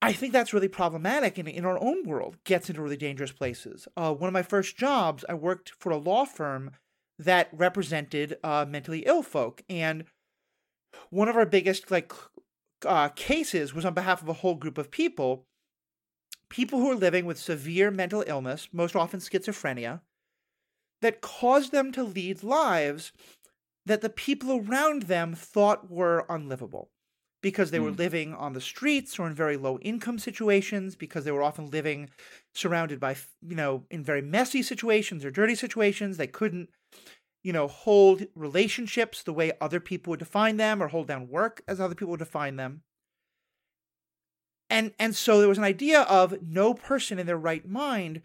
I think that's really problematic and in our own world gets into really dangerous places. Uh, one of my first jobs, I worked for a law firm that represented uh, mentally ill folk. And one of our biggest like uh, cases was on behalf of a whole group of people, people who are living with severe mental illness, most often schizophrenia, that caused them to lead lives that the people around them thought were unlivable. because they were Mm. living on the streets or in very low income situations, because they were often living surrounded by, you know, in very messy situations or dirty situations. They couldn't, you know, hold relationships the way other people would define them or hold down work as other people would define them. And and so there was an idea of no person in their right mind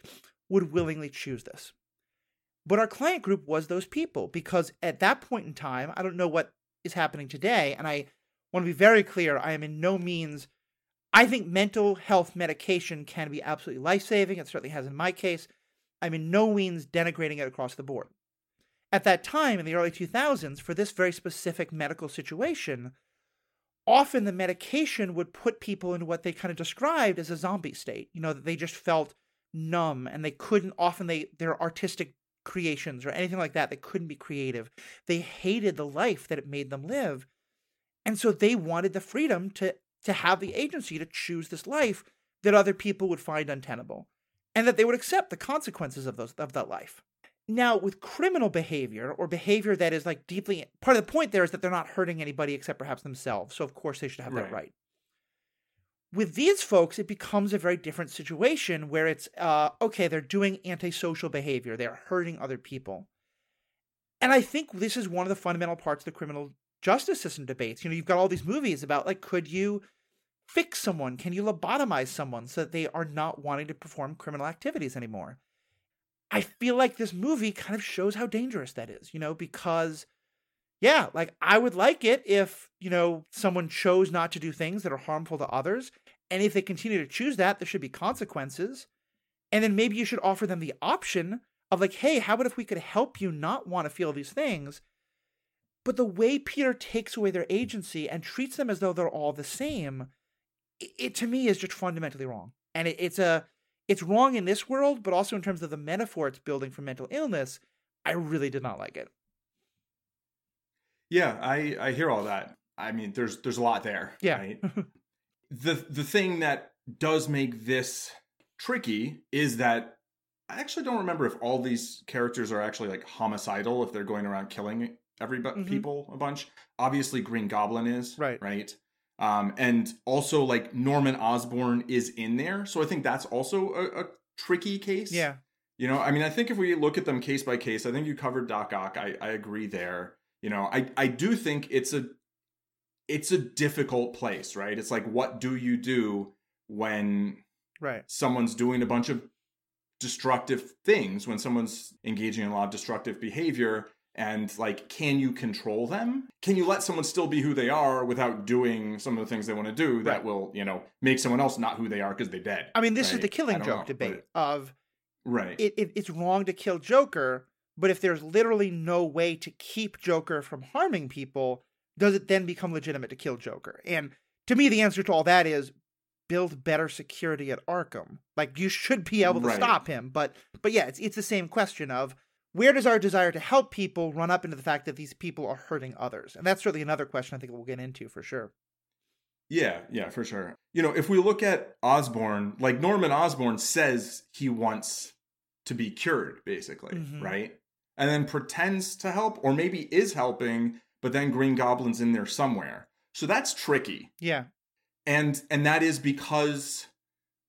would willingly choose this. But our client group was those people because at that point in time, I don't know what is happening today, and I want to be very clear, I am in no means I think mental health medication can be absolutely life-saving. It certainly has in my case. I'm in no means denigrating it across the board. At that time in the early 2000s, for this very specific medical situation, often the medication would put people into what they kind of described as a zombie state. You know, that they just felt numb and they couldn't often they their artistic creations or anything like that, they couldn't be creative. They hated the life that it made them live. And so they wanted the freedom to to have the agency to choose this life that other people would find untenable and that they would accept the consequences of those of that life. Now, with criminal behavior or behavior that is like deeply part of the point there is that they're not hurting anybody except perhaps themselves. So of course they should have that Right. With these folks, it becomes a very different situation where it's uh, okay, they're doing antisocial behavior, they're hurting other people. And I think this is one of the fundamental parts of the criminal justice system debates. You know, you've got all these movies about like, could you fix someone? Can you lobotomize someone so that they are not wanting to perform criminal activities anymore? I feel like this movie kind of shows how dangerous that is, you know, because yeah, like I would like it if, you know, someone chose not to do things that are harmful to others. And if they continue to choose that, there should be consequences. And then maybe you should offer them the option of like, hey, how about if we could help you not want to feel these things? But the way Peter takes away their agency and treats them as though they're all the same, it, it to me is just fundamentally wrong. And it, it's a it's wrong in this world, but also in terms of the metaphor it's building for mental illness. I really did not like it. Yeah, I I hear all that. I mean, there's there's a lot there. Yeah. Right? (laughs) the the thing that does make this tricky is that I actually don't remember if all these characters are actually like homicidal if they're going around killing everybody Mhm. people a bunch. Obviously, Green Goblin is Right. right. Um, and also like Norman Osborn is in there, so I think that's also a, a tricky case. Yeah. You know, I mean, I think if we look at them case by case, I think you covered Doc Ock. I, I agree there. You know, I, I do think it's a it's a difficult place, right? It's like what do you do when Right. someone's doing a bunch of destructive things, when someone's engaging in a lot of destructive behavior and like can you control them? Can you let someone still be who they are without doing some of the things they want to do that Right. will, you know, make someone else not who they are because they're dead? I mean, this is the killing joke know, but- debate of Right. it, it, it's wrong to kill Joker, but if there's literally no way to keep Joker from harming people, does it then become legitimate to kill Joker? And to me, the answer to all that is build better security at Arkham. Like you should be able to Right. stop him, but but yeah, it's it's the same question of where does our desire to help people run up into the fact that these people are hurting others? And that's certainly another question I think we'll get into for sure. Yeah, yeah, for sure. You know, if we look at Osborn, like Norman Osborn says he wants to be cured, basically, Mhm. right? And then pretends to help, or maybe is helping, but then Green Goblin's in there somewhere. So that's tricky. Yeah. And and that is because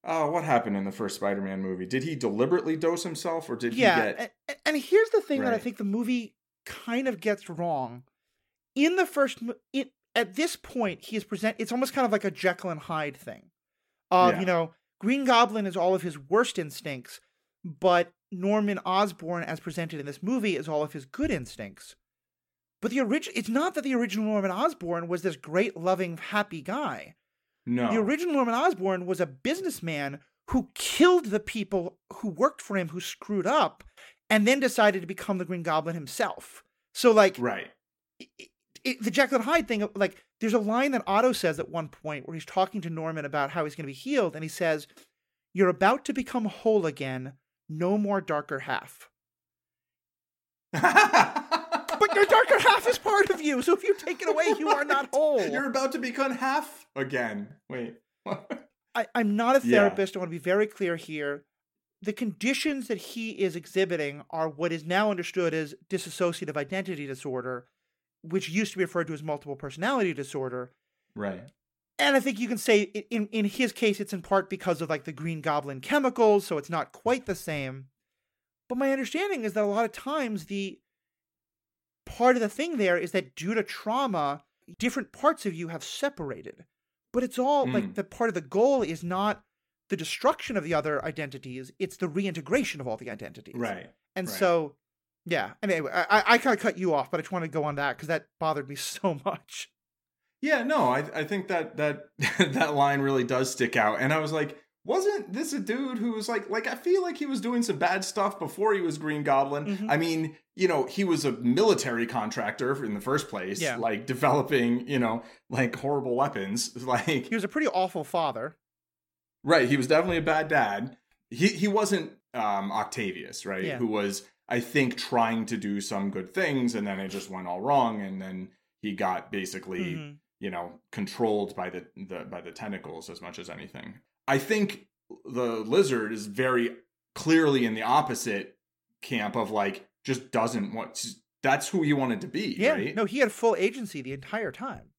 uh what happened in the first Spider-Man movie? Did he deliberately dose himself or did yeah, he get and, and here's the thing that I think the movie kind of gets wrong. In the first, it at this point, he is present. It's almost kind of like a Jekyll and Hyde thing. Of Yeah. you know, Green Goblin is all of his worst instincts, but Norman Osborn, as presented in this movie, is all of his good instincts. But the original, it's not that the original Norman Osborn was this great, loving, happy guy. no? The original Norman Osborn was a businessman who killed the people who worked for him who screwed up and then decided to become the Green Goblin himself. So, like, right. it, it, the and Hyde thing, like, there's a line that Otto says at one point where he's talking to Norman about how he's going to be healed, and he says, You're about to become whole again. No more darker half. (laughs) But your darker half is part of you, so if you take it away, you are not (laughs) whole. You're about to become half again. Wait. (laughs) I, I'm not a Yeah. therapist. I want to be very clear here. The conditions that he is exhibiting are what is now understood as dissociative identity disorder, which used to be referred to as multiple personality disorder. Right. And I think you can say in in his case it's in part because of like the Green Goblin chemicals, so it's not quite the same. But my understanding is that a lot of times the part of the thing there is that due to trauma, different parts of you have separated. But it's all mm. like the part of the goal is not the destruction of the other identities, it's the reintegration of all the identities. Right. And right. so yeah. Anyway, I, I kind of cut you off, but I just want to go on that because that bothered me (laughs) so much. Yeah, no, I I think that that (laughs) that line really does stick out, and I was like, wasn't this a dude who was like like I feel like he was doing some bad stuff before he was Green Goblin. Mm-hmm. I mean, you know, he was a military contractor in the first place, yeah. like developing, you know, like horrible weapons. (laughs) Like he was a pretty awful father. Right, he was definitely a bad dad. He he wasn't um Octavius, right? Yeah. Who was I think trying to do some good things and then it just went all wrong and then he got basically mm-hmm you know controlled by the, the by the tentacles as much as anything. I think the lizard is very clearly in the opposite camp of like just doesn't want to, that's who he wanted to be yeah right? no he had full agency the entire time.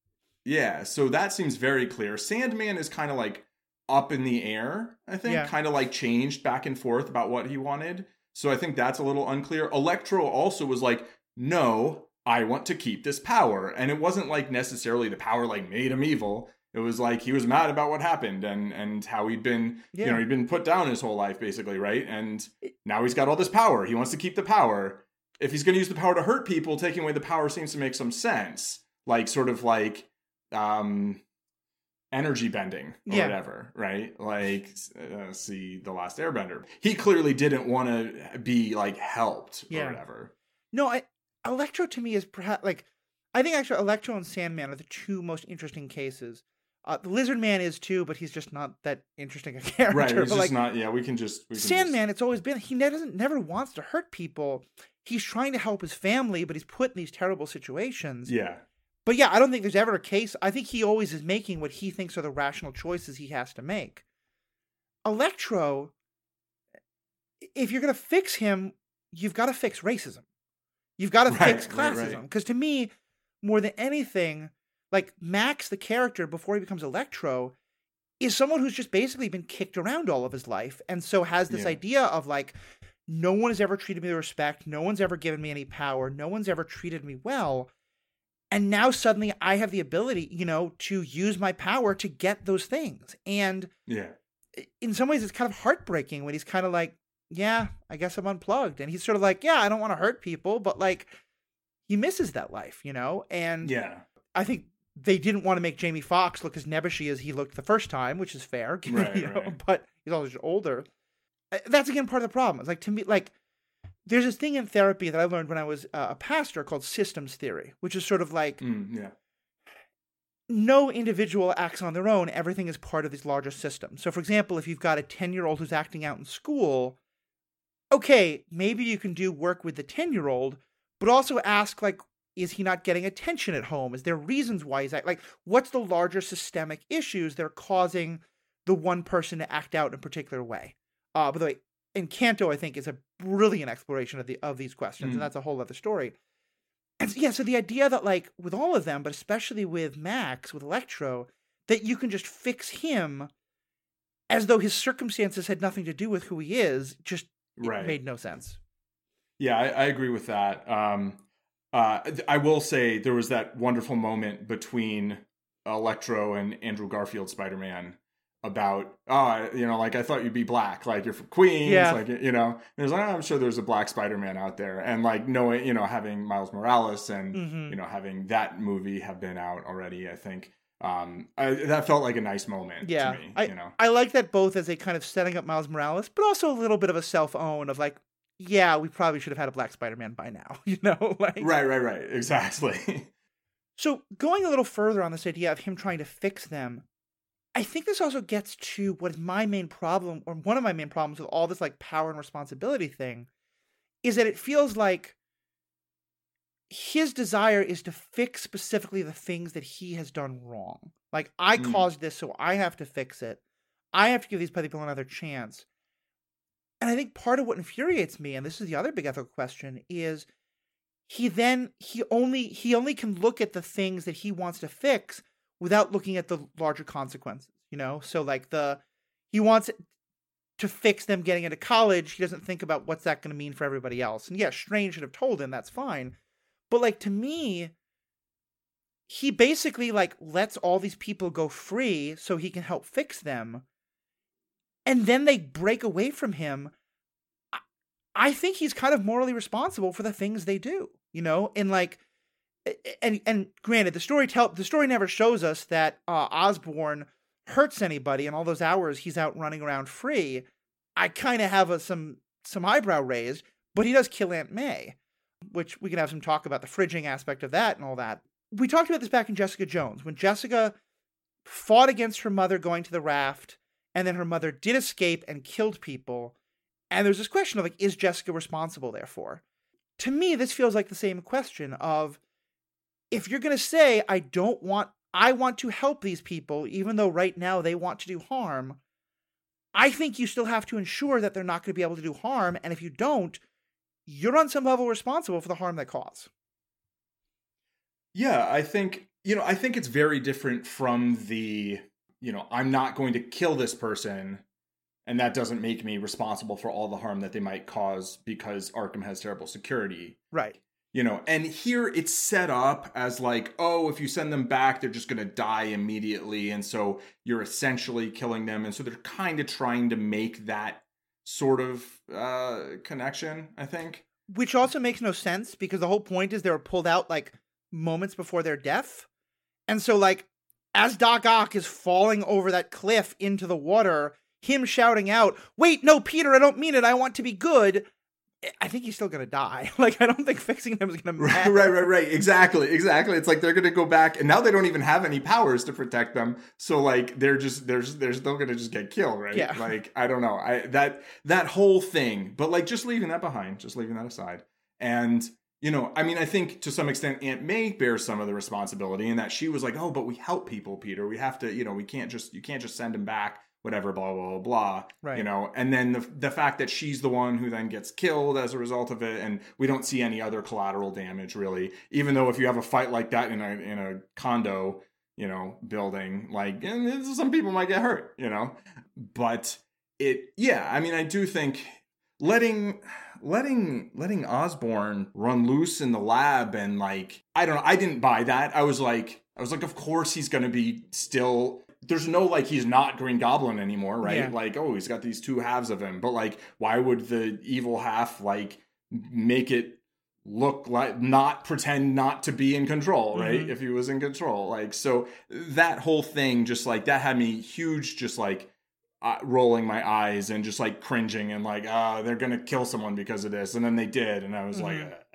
Yeah so that seems very clear. Sandman is kind of like up in the air i think Yeah. kind of like changed back and forth about what he wanted. So i think that's a little unclear. Electro also was like no I want to keep this power. And it wasn't like necessarily the power like made him evil. It was like he was mad about what happened and and how he'd been Yeah. you know, he'd been put down his whole life basically, right? And now he's got all this power. He wants to keep the power. If he's gonna use the power to hurt people, taking away the power seems to make some sense. Like sort of like um energy bending or Yeah. whatever, right? Like uh, see the last airbender. He clearly didn't want to be like helped Yeah. or whatever. no i electro to me is perhaps like i think actually electro and sandman are the two most interesting cases uh, the lizard man is too but he's just not that interesting a (laughs) character Right, it's but, just like not. Yeah, we can just. We can Sandman, it's always been he doesn't never wants to hurt people. He's trying to help his family, but he's put in these terrible situations. Yeah, But yeah, I don't think there's ever a case. I think he always is making what he thinks are the rational choices he has to make. Electro, if you're gonna fix him, you've got to fix racism. You've got to Right, fix right, classism. right. Because to me, more than anything, like Max, the character before he becomes Electro, is someone who's just basically been kicked around all of his life, and so has this Yeah. idea of like, no one has ever treated me with respect. No one's ever given me any power. No one's ever treated me well. And now suddenly I have the ability, you know, to use my power to get those things. And yeah, in some ways, it's kind of heartbreaking when he's kind of like, yeah, I guess I'm unplugged. And he's sort of like, yeah, I don't want to hurt people, but like, he misses that life, you know? And yeah, I think they didn't want to make Jamie Foxx look as nebbishy as he looked the first time, which is fair, (laughs) Right, you know, right. but he's also older. Uh, That's again part of the problem. It's like to me, like there's this thing in therapy that I learned when I was uh, a pastor called systems theory, which is sort of like mm, yeah, no individual acts on their own. Everything is part of this larger system. So, for example, if you've got a 10 year old who's acting out in school, okay, maybe you can do work with the 10 year old, but also ask, like, is he not getting attention at home? Is there reasons why he's act- like, what's the larger systemic issues that are causing the one person to act out in a particular way? Uh, by the way, Encanto, I think, is a brilliant exploration of the of these questions, Mm. and that's a whole other story. And so- yeah, so the idea that like with all of them, but especially with Max, with Electro, that you can just fix him as though his circumstances had nothing to do with who he is, just Right. made no sense. yeah. I, I agree with that. Um, uh, I will say there was that wonderful moment between Electro and Andrew Garfield Spider Man about oh you know like I thought you'd be black like you're from Queens Yeah. like you know and there's like oh, I'm sure there's a black Spider Man out there and like knowing you know having Miles Morales and Mhm. you know having that movie have been out already I think um I, that felt like a nice moment Yeah, to me I- you know? I like that both as a kind of setting up Miles Morales, but also a little bit of a self own of like, yeah, we probably should have had a black Spider Man by now, (laughs) you know? (laughs) like right right right. Exactly. (laughs) So going a little further on this idea of him trying to fix them, I think this also gets to what is my main problem, or one of my main problems with all this like power and responsibility thing, is that it feels like his desire is to fix specifically the things that he has done wrong. Like I Mm. caused this, so I have to fix it. I have to give these people another chance. And I think part of what infuriates me, and this is the other big ethical question, is he then he only he only can look at the things that he wants to fix without looking at the larger consequences, you know? So like the he wants to fix them getting into college, he doesn't think about what's that going to mean for everybody else. And yeah, Strange should have told him, that's fine. But like to me, he basically like lets all these people go free so he can help fix them. And then they break away from him. I think he's kind of morally responsible for the things they do, you know? And like and and granted, the story tell the story never shows us that uh, Osborn hurts anybody in all those hours he's out running around free. I kind of have a, some some eyebrow raised, but he does kill Aunt May, which we can have some talk about the fridging aspect of that and all that. We talked about this back in Jessica Jones when Jessica fought against her mother going to the raft, and then her mother did escape and killed people. And there's this question of like, is Jessica responsible? Therefore, to me, this feels like the same question of if you're going to say, I don't want, I want to help these people, even though right now they want to do harm, I think you still have to ensure that they're not going to be able to do harm. And if you don't, you're on some level responsible for the harm they cause. Yeah, I think, you know, I think it's very different from the, you know, I'm not going to kill this person and that doesn't make me responsible for all the harm that they might cause because Arkham has terrible security. Right you know and here it's set up as like oh if you send them back they're just going to die immediately and so you're essentially killing them and so they're kind of trying to make that sort of uh connection i think. Which also makes no sense because the whole point is they were pulled out like moments before their death. And so like as doc ock is falling over that cliff into the water him shouting out wait no peter i don't mean it. I want to be good I think he's still gonna die. (laughs) Like I don't think fixing him is gonna matter. Right, right, right. Exactly, exactly. It's like they're gonna go back, and now they don't even have any powers to protect them. So like they're just they're they're still gonna just get killed, right? Yeah. Like I don't know. I that that whole thing, but like just leaving that behind, just leaving that aside, and you know, I mean, I think to some extent Aunt May bears some of the responsibility in that she was like, "Oh, but we help people, Peter. We have to, you know, we can't just you can't just send him back whatever, blah blah blah blah. Right. You know, and then the the fact that she's the one who then gets killed as a result of it, and we don't see any other collateral damage really. Even though if you have a fight like that in a in a condo, you know, building, like some people might get hurt. You know, but it, yeah, I mean, I do think letting letting letting Osborn run loose in the lab and like I don't know, I didn't buy that. I was like I was like of course he's going to be still there's no like he's not Green Goblin anymore, right? Yeah. Like, oh, he's got these two halves of him. But like, why would the evil half like make it look like not pretend not to be in control, right? Mm-hmm. If he was in control. Like, so that whole thing just like that had me huge, just like uh, rolling my eyes and just like cringing and like, ah, oh, they're gonna kill someone because of this. And then they did, and I was mm-hmm. like,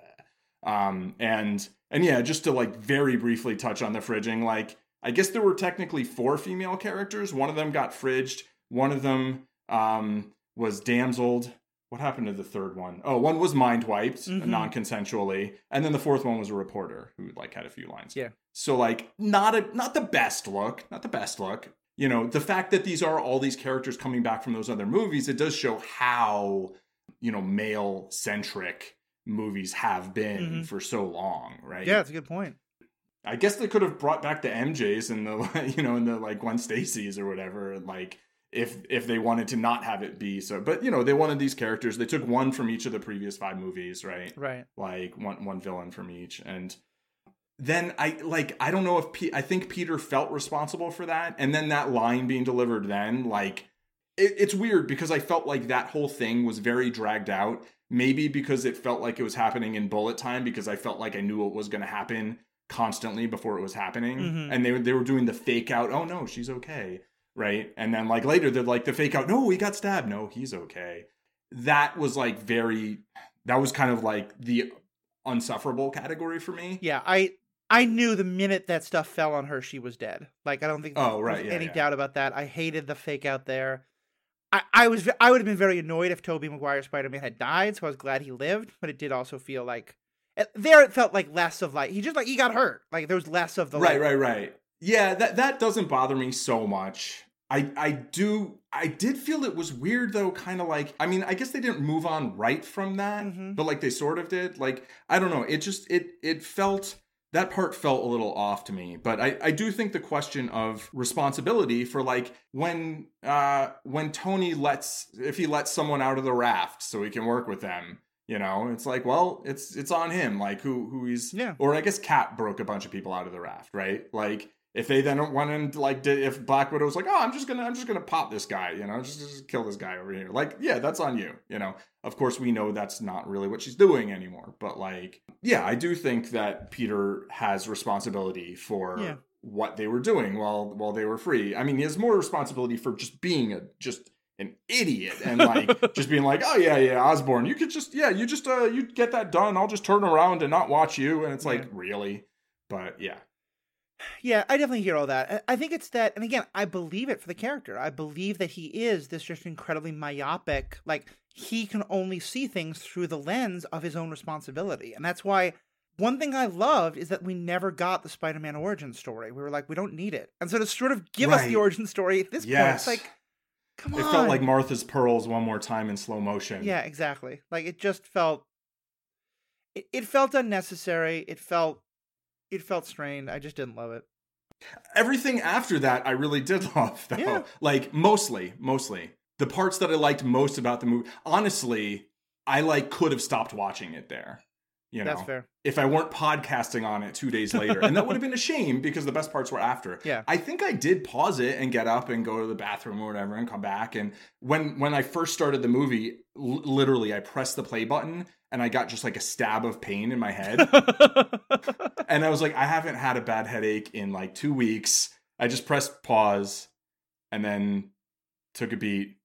um, and and yeah, just to like very briefly touch on the fridging, like I guess there were technically four female characters. One of them got fridged. One of them um, was damseled. What happened to the third one? Oh, one was mind wiped mm-hmm. non-consensually, and then the fourth one was a reporter who like had a few lines. Yeah. So like not a not the best look, not the best look. You know, the fact that these are all these characters coming back from those other movies, it does show how you know male centric movies have been mm-hmm. for so long, right? Yeah, that's a good point. I guess they could have brought back the MJs and the (laughs) you know and the like Gwen Stacy's or whatever like if if they wanted to not have it be so but you know they wanted these characters. They took one from each of the previous five movies right? Right. Like one one villain from each and then I like I don't know if P- I think Peter felt responsible for that and then that line being delivered then like it, it's weird because I felt like that whole thing was very dragged out maybe because it felt like it was happening in bullet time because I felt like I knew what was going to happen constantly before it was happening. Mm-hmm. and they they were doing the fake out oh no she's okay right? And then like later they're like the fake out no he got stabbed. No he's okay. That was like very that was kind of like the unsufferable category for me. Yeah i i knew the minute that stuff fell on her she was dead. Like i don't think oh right yeah, any yeah. doubt about that. I hated the fake out there. I, I was I would have been very annoyed if Tobey Maguire Spider Man had died, so I was glad he lived. But it did also feel like there it felt like less of like he just like he got hurt. Like there was less of the right, right, right. Yeah, that that doesn't bother me so much. I I do I did feel it was weird though, kind of like I mean I guess they didn't move on right from that, mm-hmm. but like they sort of did. Like I don't know, it just it it felt that part felt a little off to me. But I, I do think the question of responsibility for like when uh when Tony lets if he lets someone out of the raft so he can work with them, you know, it's like, well, it's it's on him, like who who he's Yeah. or I guess Cap broke a bunch of people out of the raft, right? Like if they then went and like did if Black Widow was like, oh, I'm just gonna I'm just gonna pop this guy, you know, just, just kill this guy over here. Like, yeah, that's on you, you know. Of course, we know that's not really what she's doing anymore, but like, yeah, I do think that Peter has responsibility for Yeah. what they were doing while while they were free. I mean, he has more responsibility for just being a just an idiot and like (laughs) just being like, oh yeah, yeah, Osborn, you could just yeah, you just uh you get that done. I'll just turn around and not watch you, and it's like Yeah. really, but yeah, Yeah, I definitely hear all that. I- I think it's that, and again, I believe it for the character. I believe that he is this just incredibly myopic, like, he can only see things through the lens of his own responsibility. And that's why one thing I loved is that we never got the Spider Man origin story. We were like, we don't need it. And so to sort of give us the origin story at this point, it's like, come on. it felt like Martha's pearls one more time in slow motion. Yeah, exactly. Like, it just felt. It, it felt unnecessary. It felt. It felt strained. I just didn't love it. everything after that I really did (laughs) love though. Yeah. Like mostly, mostly. The parts that I liked most about the movie, honestly, I like could have stopped watching it there. You know, That's fair. if I weren't podcasting on it two days later. and that would have been a shame because the best parts were after. (laughs) Yeah. I think I did pause it and get up and go to the bathroom or whatever and come back. And when when I first started the movie, l- literally I pressed the play button and I got just like a stab of pain in my head. (laughs) and I was like, I haven't had a bad headache in like two weeks. I just pressed pause and then took a beat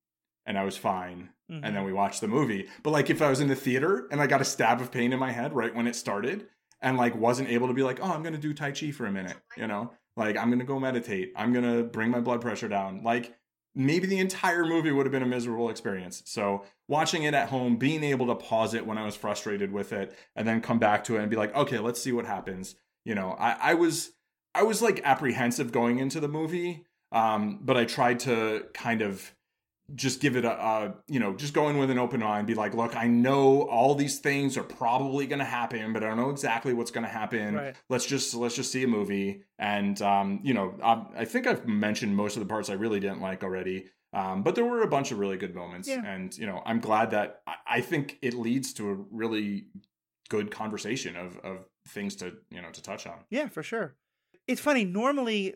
and I was fine. Mhm. And then we watched the movie. But like if I was in the theater and I got a stab of pain in my head right when it started and like wasn't able to be like, oh, I'm gonna do Tai Chi for a minute, you know? Like I'm gonna go meditate. I'm gonna bring my blood pressure down. Like maybe the entire movie would have been a miserable experience. So watching it at home, being able to pause it when I was frustrated with it, and then come back to it and be like, okay, let's see what happens. You know, I, I was I was like apprehensive going into the movie, um, but I tried to kind of just give it a, a you know just go in with an open mind be like look i know all these things are probably going to happen but i don't know exactly what's going to happen Right. let's just let's just see a movie and um you know I, I think i've mentioned most of the parts i really didn't like already um but there were a bunch of really good moments Yeah. and you know i'm glad that I, think it leads to a really good conversation of of things to you know to touch on Yeah, for sure. It's funny. Normally,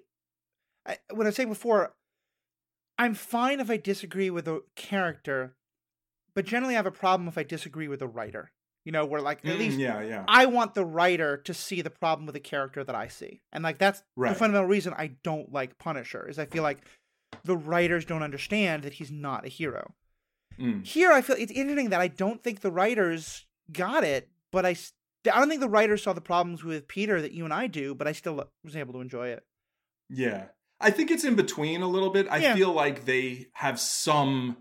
I, what I was saying before, I'm fine if I disagree with a character, but generally I have a problem if I disagree with a writer. You know, where like at Mm, least yeah yeah I want the writer to see the problem with the character that I see, and like that's the fundamental reason I don't like Punisher. Is I feel like the writers don't understand that he's not a hero. Mm. Here, I feel it's interesting that I don't think the writers got it, but I I don't think the writers saw the problems with Peter that you and I do, but I still was able to enjoy it. Yeah. I think it's in between a little bit. I Yeah. feel like they have some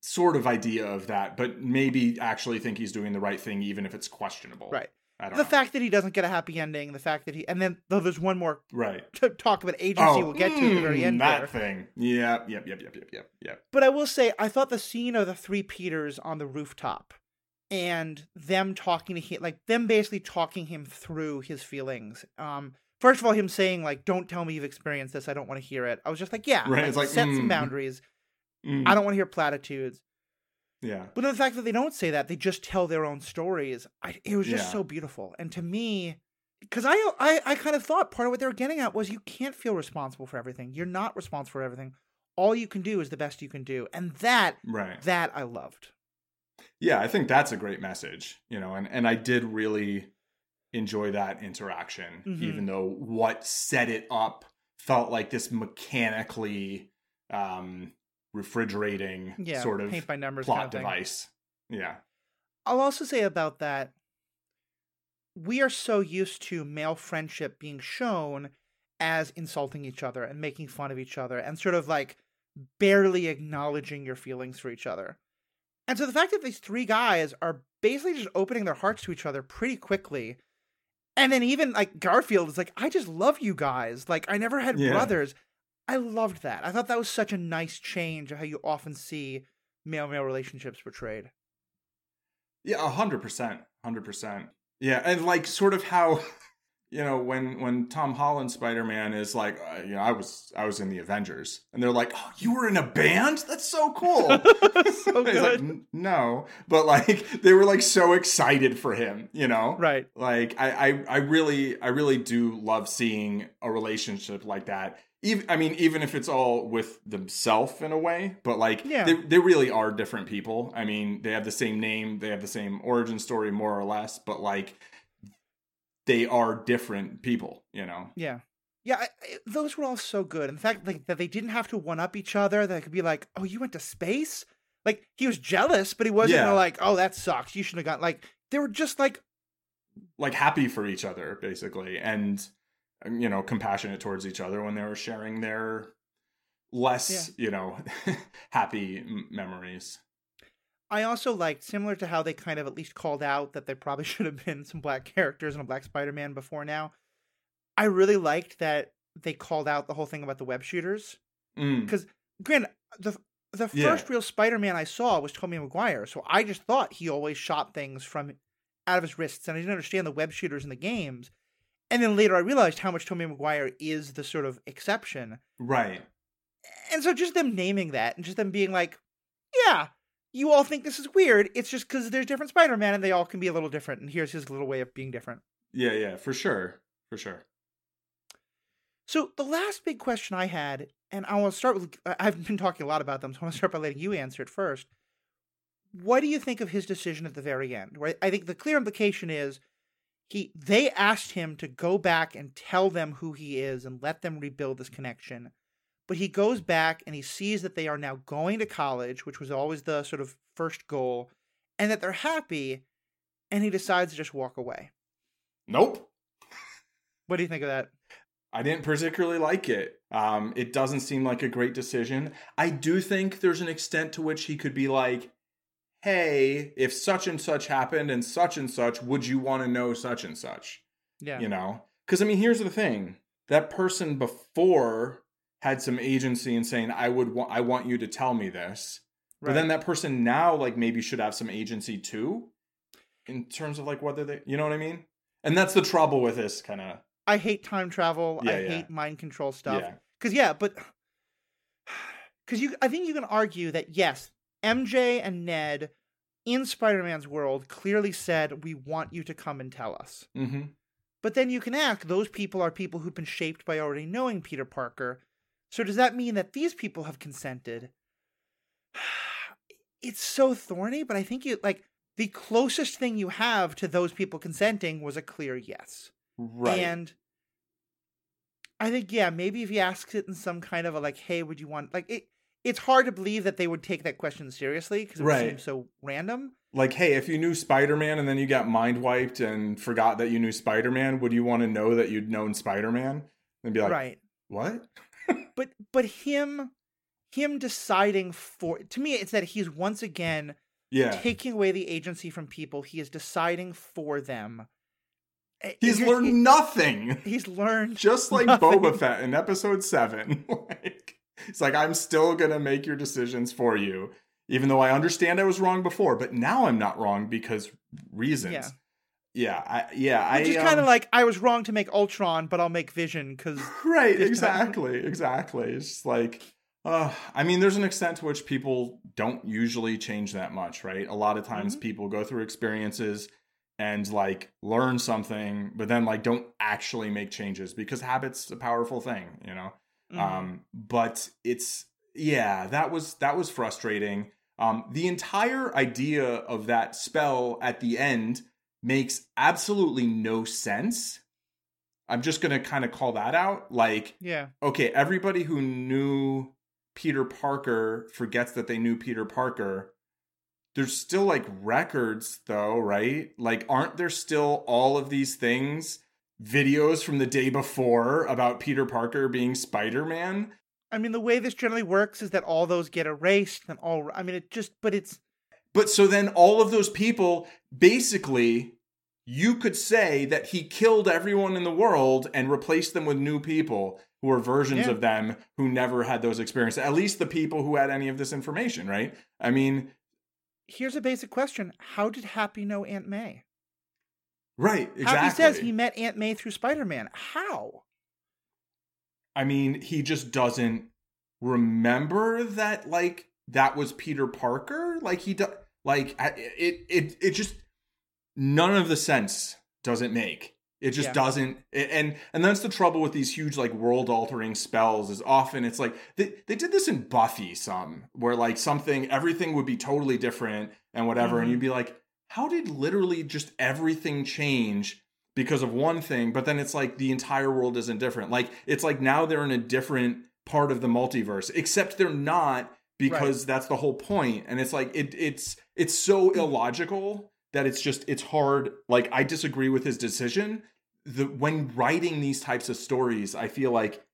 sort of idea of that, but maybe actually think he's doing the right thing, even if it's questionable. Right. I don't know. The know. fact that he doesn't get a happy ending, the fact that he, and then though there's one more right. to talk about agency we'll get to at the very mm, end That there. thing. Yeah. Yep. Yep. Yep. Yep. Yep. Yep. But I will say, I thought the scene of the three Peters on the rooftop and them talking to him, like them basically talking him through his feelings. Um, first of all, him saying like, "Don't tell me you've experienced this. I don't want to hear it." I was just like, "Yeah, Right, it's like, set some mm. boundaries. Mm, I don't want to hear platitudes." yeah. But then the fact that they don't say that, they just tell their own stories. I, it was just Yeah. so beautiful. And to me, because I, I, I kind of thought part of what they were getting at was you can't feel responsible for everything. You're not responsible for everything. All you can do is the best you can do, and that Right. that I loved. Yeah. I think that's a great message, you know, and, and I did really enjoy that interaction, Mhm. even though what set it up felt like this mechanically um refrigerating Yeah, sort of paint by numbers plot kind of thing. device. Yeah. I'll also say about that, we are so used to male friendship being shown as insulting each other and making fun of each other and sort of like barely acknowledging your feelings for each other. And so the fact that these three guys are basically just opening their hearts to each other pretty quickly. And then even like Garfield is like, I just love you guys. Like I never had Yeah. brothers. I loved that. I thought that was such a nice change of how you often see male male relationships portrayed. Yeah, a hundred percent. Hundred percent. Yeah, and like sort of how (laughs) you know when when Tom Holland Spider Man is like, uh, you know, I was I was in the Avengers, and they're like, oh, you were in a band? That's so cool. (laughs) so like. No, but like they were like so excited for him, you know, right. like I, I I really I really do love seeing a relationship like that. Even I mean, even if it's all with themselves in a way, but like Yeah. they they really are different people. I mean, they have the same name, they have the same origin story more or less, but like they are different people, you know. Yeah. Yeah, I, I, those were all so good. In fact like, that they didn't have to one up each other, that it could be like, oh, you went to space? Like, he was jealous, but he wasn't Yeah. like, oh, that sucks. You should have got like, they were just like, Like happy for each other basically and um, you know, compassionate towards each other when they were sharing their less, you know, (laughs) happy m- memories. I also liked, similar to how they kind of at least called out that there probably (laughs) should have been some black characters in a Black Spider Man before now. I really liked that they called out the whole thing about the web shooters. Mm. Granted, the the Yeah. first real Spider Man I saw was Tobey Maguire, so I just thought he always shot things from out of his wrists, and I didn't understand the web shooters in the games. And then later I realized how much Tobey Maguire is the sort of exception. Right. And so just them naming that and just them being like, yeah, you all think this is weird. It's just because there's different Spider Man and they all can be a little different. And here's his little way of being different. Yeah, yeah, for sure. For sure. So the last big question I had, and I want to start with, I've been talking a lot about them, so I want to start by letting you answer it first. What do you think of his decision at the very end? Right, I think the clear implication is he they asked him to go back and tell them who he is and let them rebuild this connection. But he goes back and he sees that they are now going to college, which was always the sort of first goal, and that they're happy, and he decides to just walk away. Nope. What do you think of that? I didn't particularly like it. Um, it doesn't seem like a great decision. I do think there's an extent to which he could be like, hey, if such and such happened and such and such, would you want to know such and such? Yeah. You know? Because, I mean, here's the thing that person before had some agency in saying, I would want, I want you to tell me this. But then that person now, like, maybe should have some agency too, in terms of like whether they, you know what I mean? And that's the trouble with this kind of, I hate time travel. Yeah, I yeah. hate mind control stuff. yeah. Cause yeah, but (sighs) because you, I think you can argue that yes, MJ and Ned in Spider-Man's world clearly said we want you to come and tell us. Mm-hmm. But then you can act those people are people who've been shaped by already knowing Peter Parker. So does that mean that these people have consented? (sighs) It's so thorny, but I think you like the closest thing you have to those people consenting was a clear yes. Right. And I think, yeah, maybe if he asks it in some kind of a like, hey, would you want like it it's hard to believe that they would take that question seriously because it Right. seem so random. like, hey, if you knew Spider Man and then you got mind wiped and forgot that you knew Spider Man, would you want to know that you'd known Spider Man? And be like, right. what? But but him him deciding for to me it's that he's once again Yeah. taking away the agency from people. He is deciding for them. Eh, He's learned nothing. he's learned Just like Nothing. Boba Fett in episode seven. (laughs) like, it's like, I'm still going to make your decisions for you, even though I understand I was wrong before, but now I'm not wrong because reasons. Yeah. Yeah. I, yeah. which I, is kind of um, like I was wrong to make Ultron, but I'll make Vision because (laughs) Right, this time. exactly, exactly. It's just like, uh, I mean, there's an extent to which people don't usually change that much, right? A lot of times Mhm. people go through experiences and like learn something, but then like don't actually make changes because habit's a powerful thing, you know? mm-hmm. Um, but it's, yeah, that was, that was frustrating. Um, the entire idea of that spell at the end makes absolutely no sense. I'm just going to kind of call that out. Like, yeah, okay, everybody who knew Peter Parker forgets that they knew Peter Parker. There's still like records though, right? Like, aren't there still all of these things, videos from the day before about Peter Parker being Spider Man? I mean the way this generally works is that all those get erased and all. I mean it just, but it's But so then all of those people basically you could say that he killed everyone in the world and replaced them with new people who are versions Yeah. of them who never had those experiences. At least the people who had any of this information, right? I mean, here's a basic question: How did Happy know Aunt May? Right, exactly. He says he met Aunt May through Spider Man. How? I mean, he just doesn't remember that like that was Peter Parker. Like he does. Like it, it, it just none of the sense doesn't make. It just Yeah. doesn't. And and that's the trouble with these huge like world altering spells. Is often it's like they they did this in Buffy some where like something everything would be totally different and whatever, and Mhm. you'd be like, how did literally just everything change? because of one thing, but then it's like the entire world isn't different. Like it's like now they're in a different part of the multiverse, except they're not because that's the whole. And it's like it it's it's so mm. illogical that it's just it's hard. Like I disagree with his decision. The when writing these types of stories, I feel like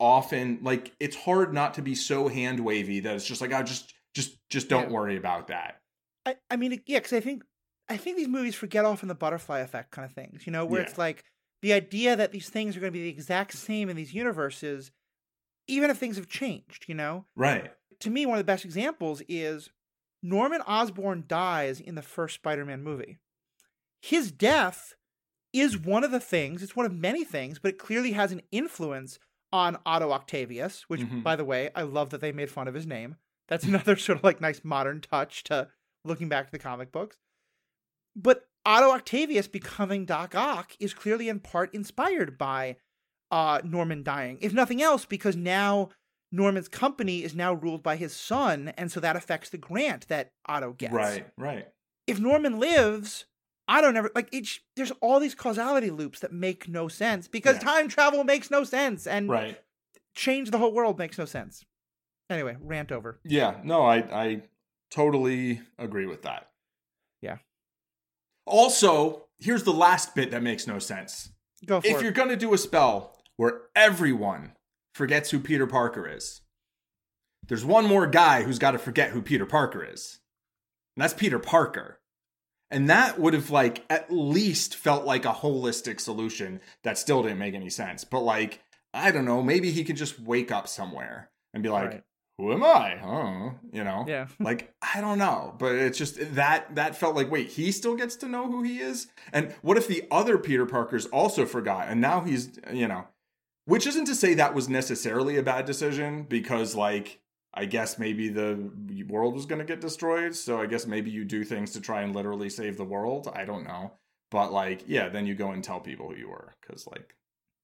often like it's hard not to be so hand wavy that it's just like I just just just don't Yeah. worry about that. I, I mean, yeah, because I think I think these movies forget off in the butterfly effect kind of things, you know, where Yeah. it's like the idea that these things are going to be the exact same in these universes, even if things have changed, you know. Right. To me, one of the best examples is Norman Osborn dies in the first Spider-Man movie. His death is one of the things; it's one of many things, but it clearly has an influence on Otto Octavius, which, Mhm. by the way, I love that they made fun of his name. That's (laughs) another sort of like nice modern touch to looking back to the comic books. But Otto Octavius becoming Doc Ock is clearly in part inspired by uh, Norman dying, if nothing else, because now Norman's company is now ruled by his son, and so that affects the grant that Otto gets. Right. Right. If Norman lives, Otto never like it's. There's all these causality loops that make no sense because Yeah. time travel makes no sense, and Right. change the whole world makes no sense. Anyway, rant over. Yeah, no, I I totally agree with that. Yeah. Also, here's the last bit that makes no sense. Go for If it. you're going to do a spell where everyone forgets who Peter Parker is, there's one more guy who's got to forget who Peter Parker is. And that's Peter Parker. And that would have like at least felt like a holistic solution that still didn't make any sense. But like, I don't know, maybe he could just wake up somewhere and be like, Right. who am I? Oh, you know? Yeah. (laughs) like i don't know but it's just that that felt like wait he still gets to know who he is and what if the other peter parkers also forgot and now he's you know which isn't to say that was necessarily a bad decision because like i guess maybe the world was going to get destroyed so i guess maybe you do things to try and literally save the world i don't know but like yeah then you go and tell people who you were because like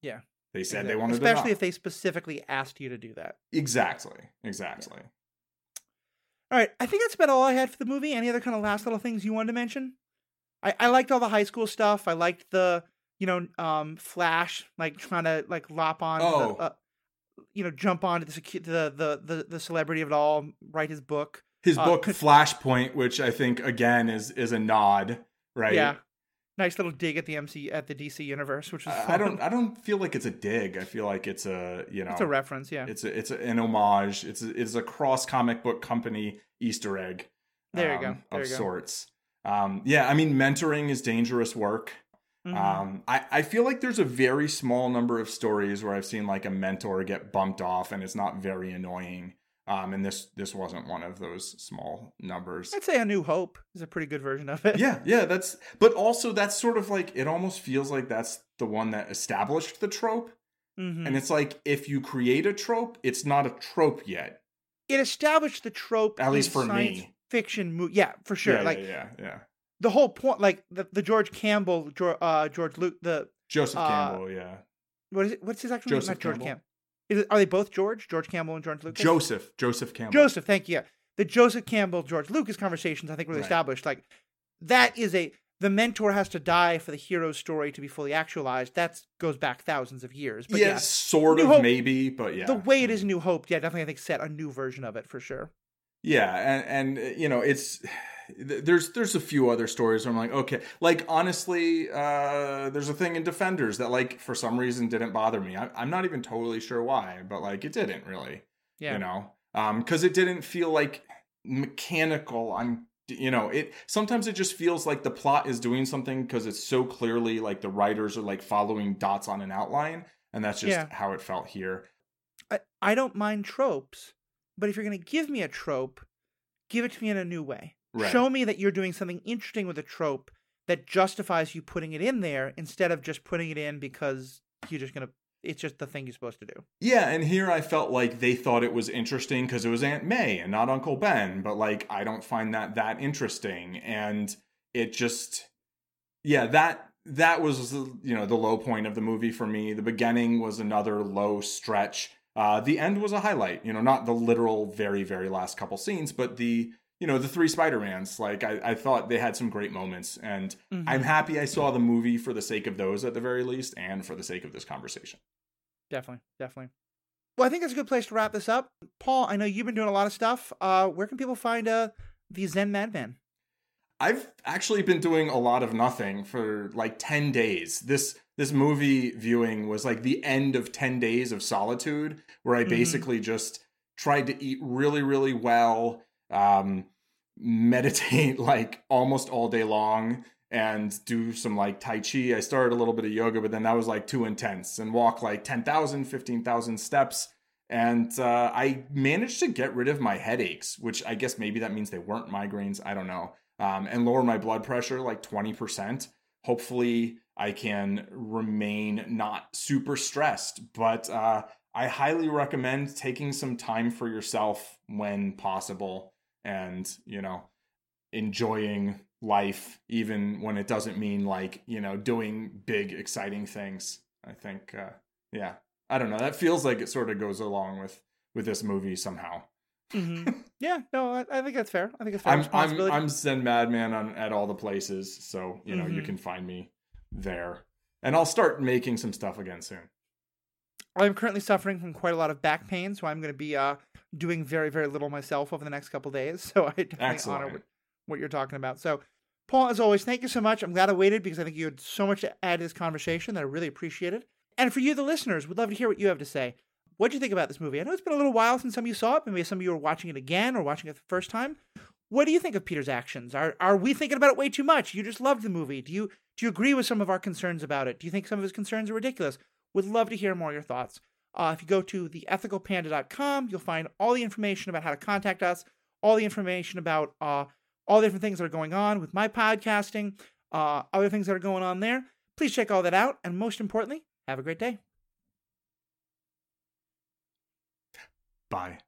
Yeah. they said Exactly. they wanted especially if they specifically asked you to do that. exactly exactly All right, I think that's about all I had for the movie. Any other kind of last little things you wanted to mention? I, I liked all the high school stuff. I liked the you know um Flash like trying to like lop on, Oh. the, uh, you know, jump onto the, secu- the the the the celebrity of it all, write his book. his Uh, book Flashpoint, which I think again is is a nod, right? Yeah, nice little dig at the MC at the DC universe, which is I, I don't (laughs) I don't feel like it's a dig. I feel like it's a you know It's a reference, yeah. it's a, it's a, an homage. It's a, it's a cross comic book company Easter egg. There you go. um, There of you go. sorts. Um, yeah, I mean, mentoring is dangerous work. Mhm. Um, I, I feel like there's a very small number of stories where I've seen like a mentor get bumped off and it's not very annoying. Um, and this this wasn't one of those small numbers. I'd say A New Hope is a pretty good version of it. yeah, yeah, that's but also that's sort of like it almost feels like that's the one that established the trope. Mhm. And it's like if you create a trope, it's not a trope yet. it established the trope At least for science me. fiction movie. Yeah, for sure. Yeah, like yeah, yeah, yeah. The whole point, like the, the George Campbell, George, uh, George Luke, the Joseph Uh, Campbell, yeah. what is it? What's his actual name? Joseph Not George Campbell. It, are they both George? George Campbell and George Lucas? Joseph, Joseph Campbell. Joseph, thank you. Yeah. The Joseph Campbell, George Lucas conversations, I think, really Right. established. Like that is a the mentor has to die for the hero's story to be fully actualized. That goes back thousands of years. But yeah, yeah, sort New of, Hope- maybe, but yeah. the way it is New Hope, yeah, definitely I think set a new version of it for sure. Yeah, and and you know, it's there's there's a few other stories where I'm like, okay, like honestly, uh, there's a thing in Defenders that like for some reason didn't bother me. I, I'm not even totally sure why, but like it didn't really, Yeah. you know, um, because it didn't feel like mechanical. I'm you know it sometimes it just feels like the plot is doing something because it's so clearly like the writers are like following dots on an outline and that's just Yeah. how it felt here I, I don't mind tropes, but if you're going to give me a trope, give it to me in a new way. Right Show me that you're doing something interesting with a trope that justifies you putting it in there instead of just putting it in because you're just gonna it's just the thing you're supposed to do. Yeah, and here I felt like they thought it was interesting because it was Aunt May and not Uncle Ben, but like I don't find that that interesting, and it just, yeah, that that was you know the low point of the movie for me. The beginning was another low stretch. Uh, the end was a highlight. You know, not the literal very very last couple scenes, but the you know the three Spider-Mans. Like I, I thought they had some great moments, and mm-hmm. I'm happy I saw the movie for the sake of those at the very least, and for the sake of this conversation. Definitely, definitely. Well, I think that's a good place to wrap this up. Paul, I know you've been doing a lot of stuff. Uh, where can people find uh, the Zen Madman? I've actually been doing a lot of nothing for like 10 days. This this movie viewing was like the end of 10 days of solitude where I mm-hmm. basically just tried to eat really really well, um meditate (laughs) like almost all day long and do some like tai chi. I started a little bit of yoga, but then that was like too intense and walk like 10,000, 15,000 steps. And uh, I managed to get rid of my headaches, which I guess maybe that means they weren't migraines. I don't know. Um, and lower my blood pressure like 20%. Hopefully, I can remain not super stressed. But uh, I highly recommend taking some time for yourself when possible and, you know, enjoying life even when it doesn't mean like you know doing big exciting things. I think uh yeah. I don't know. That feels like it sort of goes along with with this movie somehow. Mm-hmm. (laughs) yeah. No I, I, think that's fair. I think it's fair i'm i'm, I'm zen madman on at all the places so you know mm-hmm. you can find me there. And i'll start making some stuff again soon. I'm currently suffering from quite a lot of back pain so i'm going to be uh doing very very little myself over the next couple days (laughs) so i definitely Excellent. honor what you're talking about. So, Paul, as always, thank you so much. I'm glad I waited because I think you had so much to add to this conversation that I really appreciate it. And for you, the listeners, we'd love to hear what you have to say. What do you think about this movie? I know it's been a little while since some of you saw it. Maybe some of you are watching it again or watching it the first time. What do you think of Peter's actions? Are are we thinking about it way too much? You just loved the movie. Do you do you agree with some of our concerns about it? Do you think some of his concerns are ridiculous? Would love to hear more of your thoughts. Uh, if you go to theethicalpanda.com, you'll find all the information about how to contact us, all the information about uh, all the different things that are going on with my podcasting, uh, other things that are going on there. Please check all that out. And most importantly, have a great day. Bye.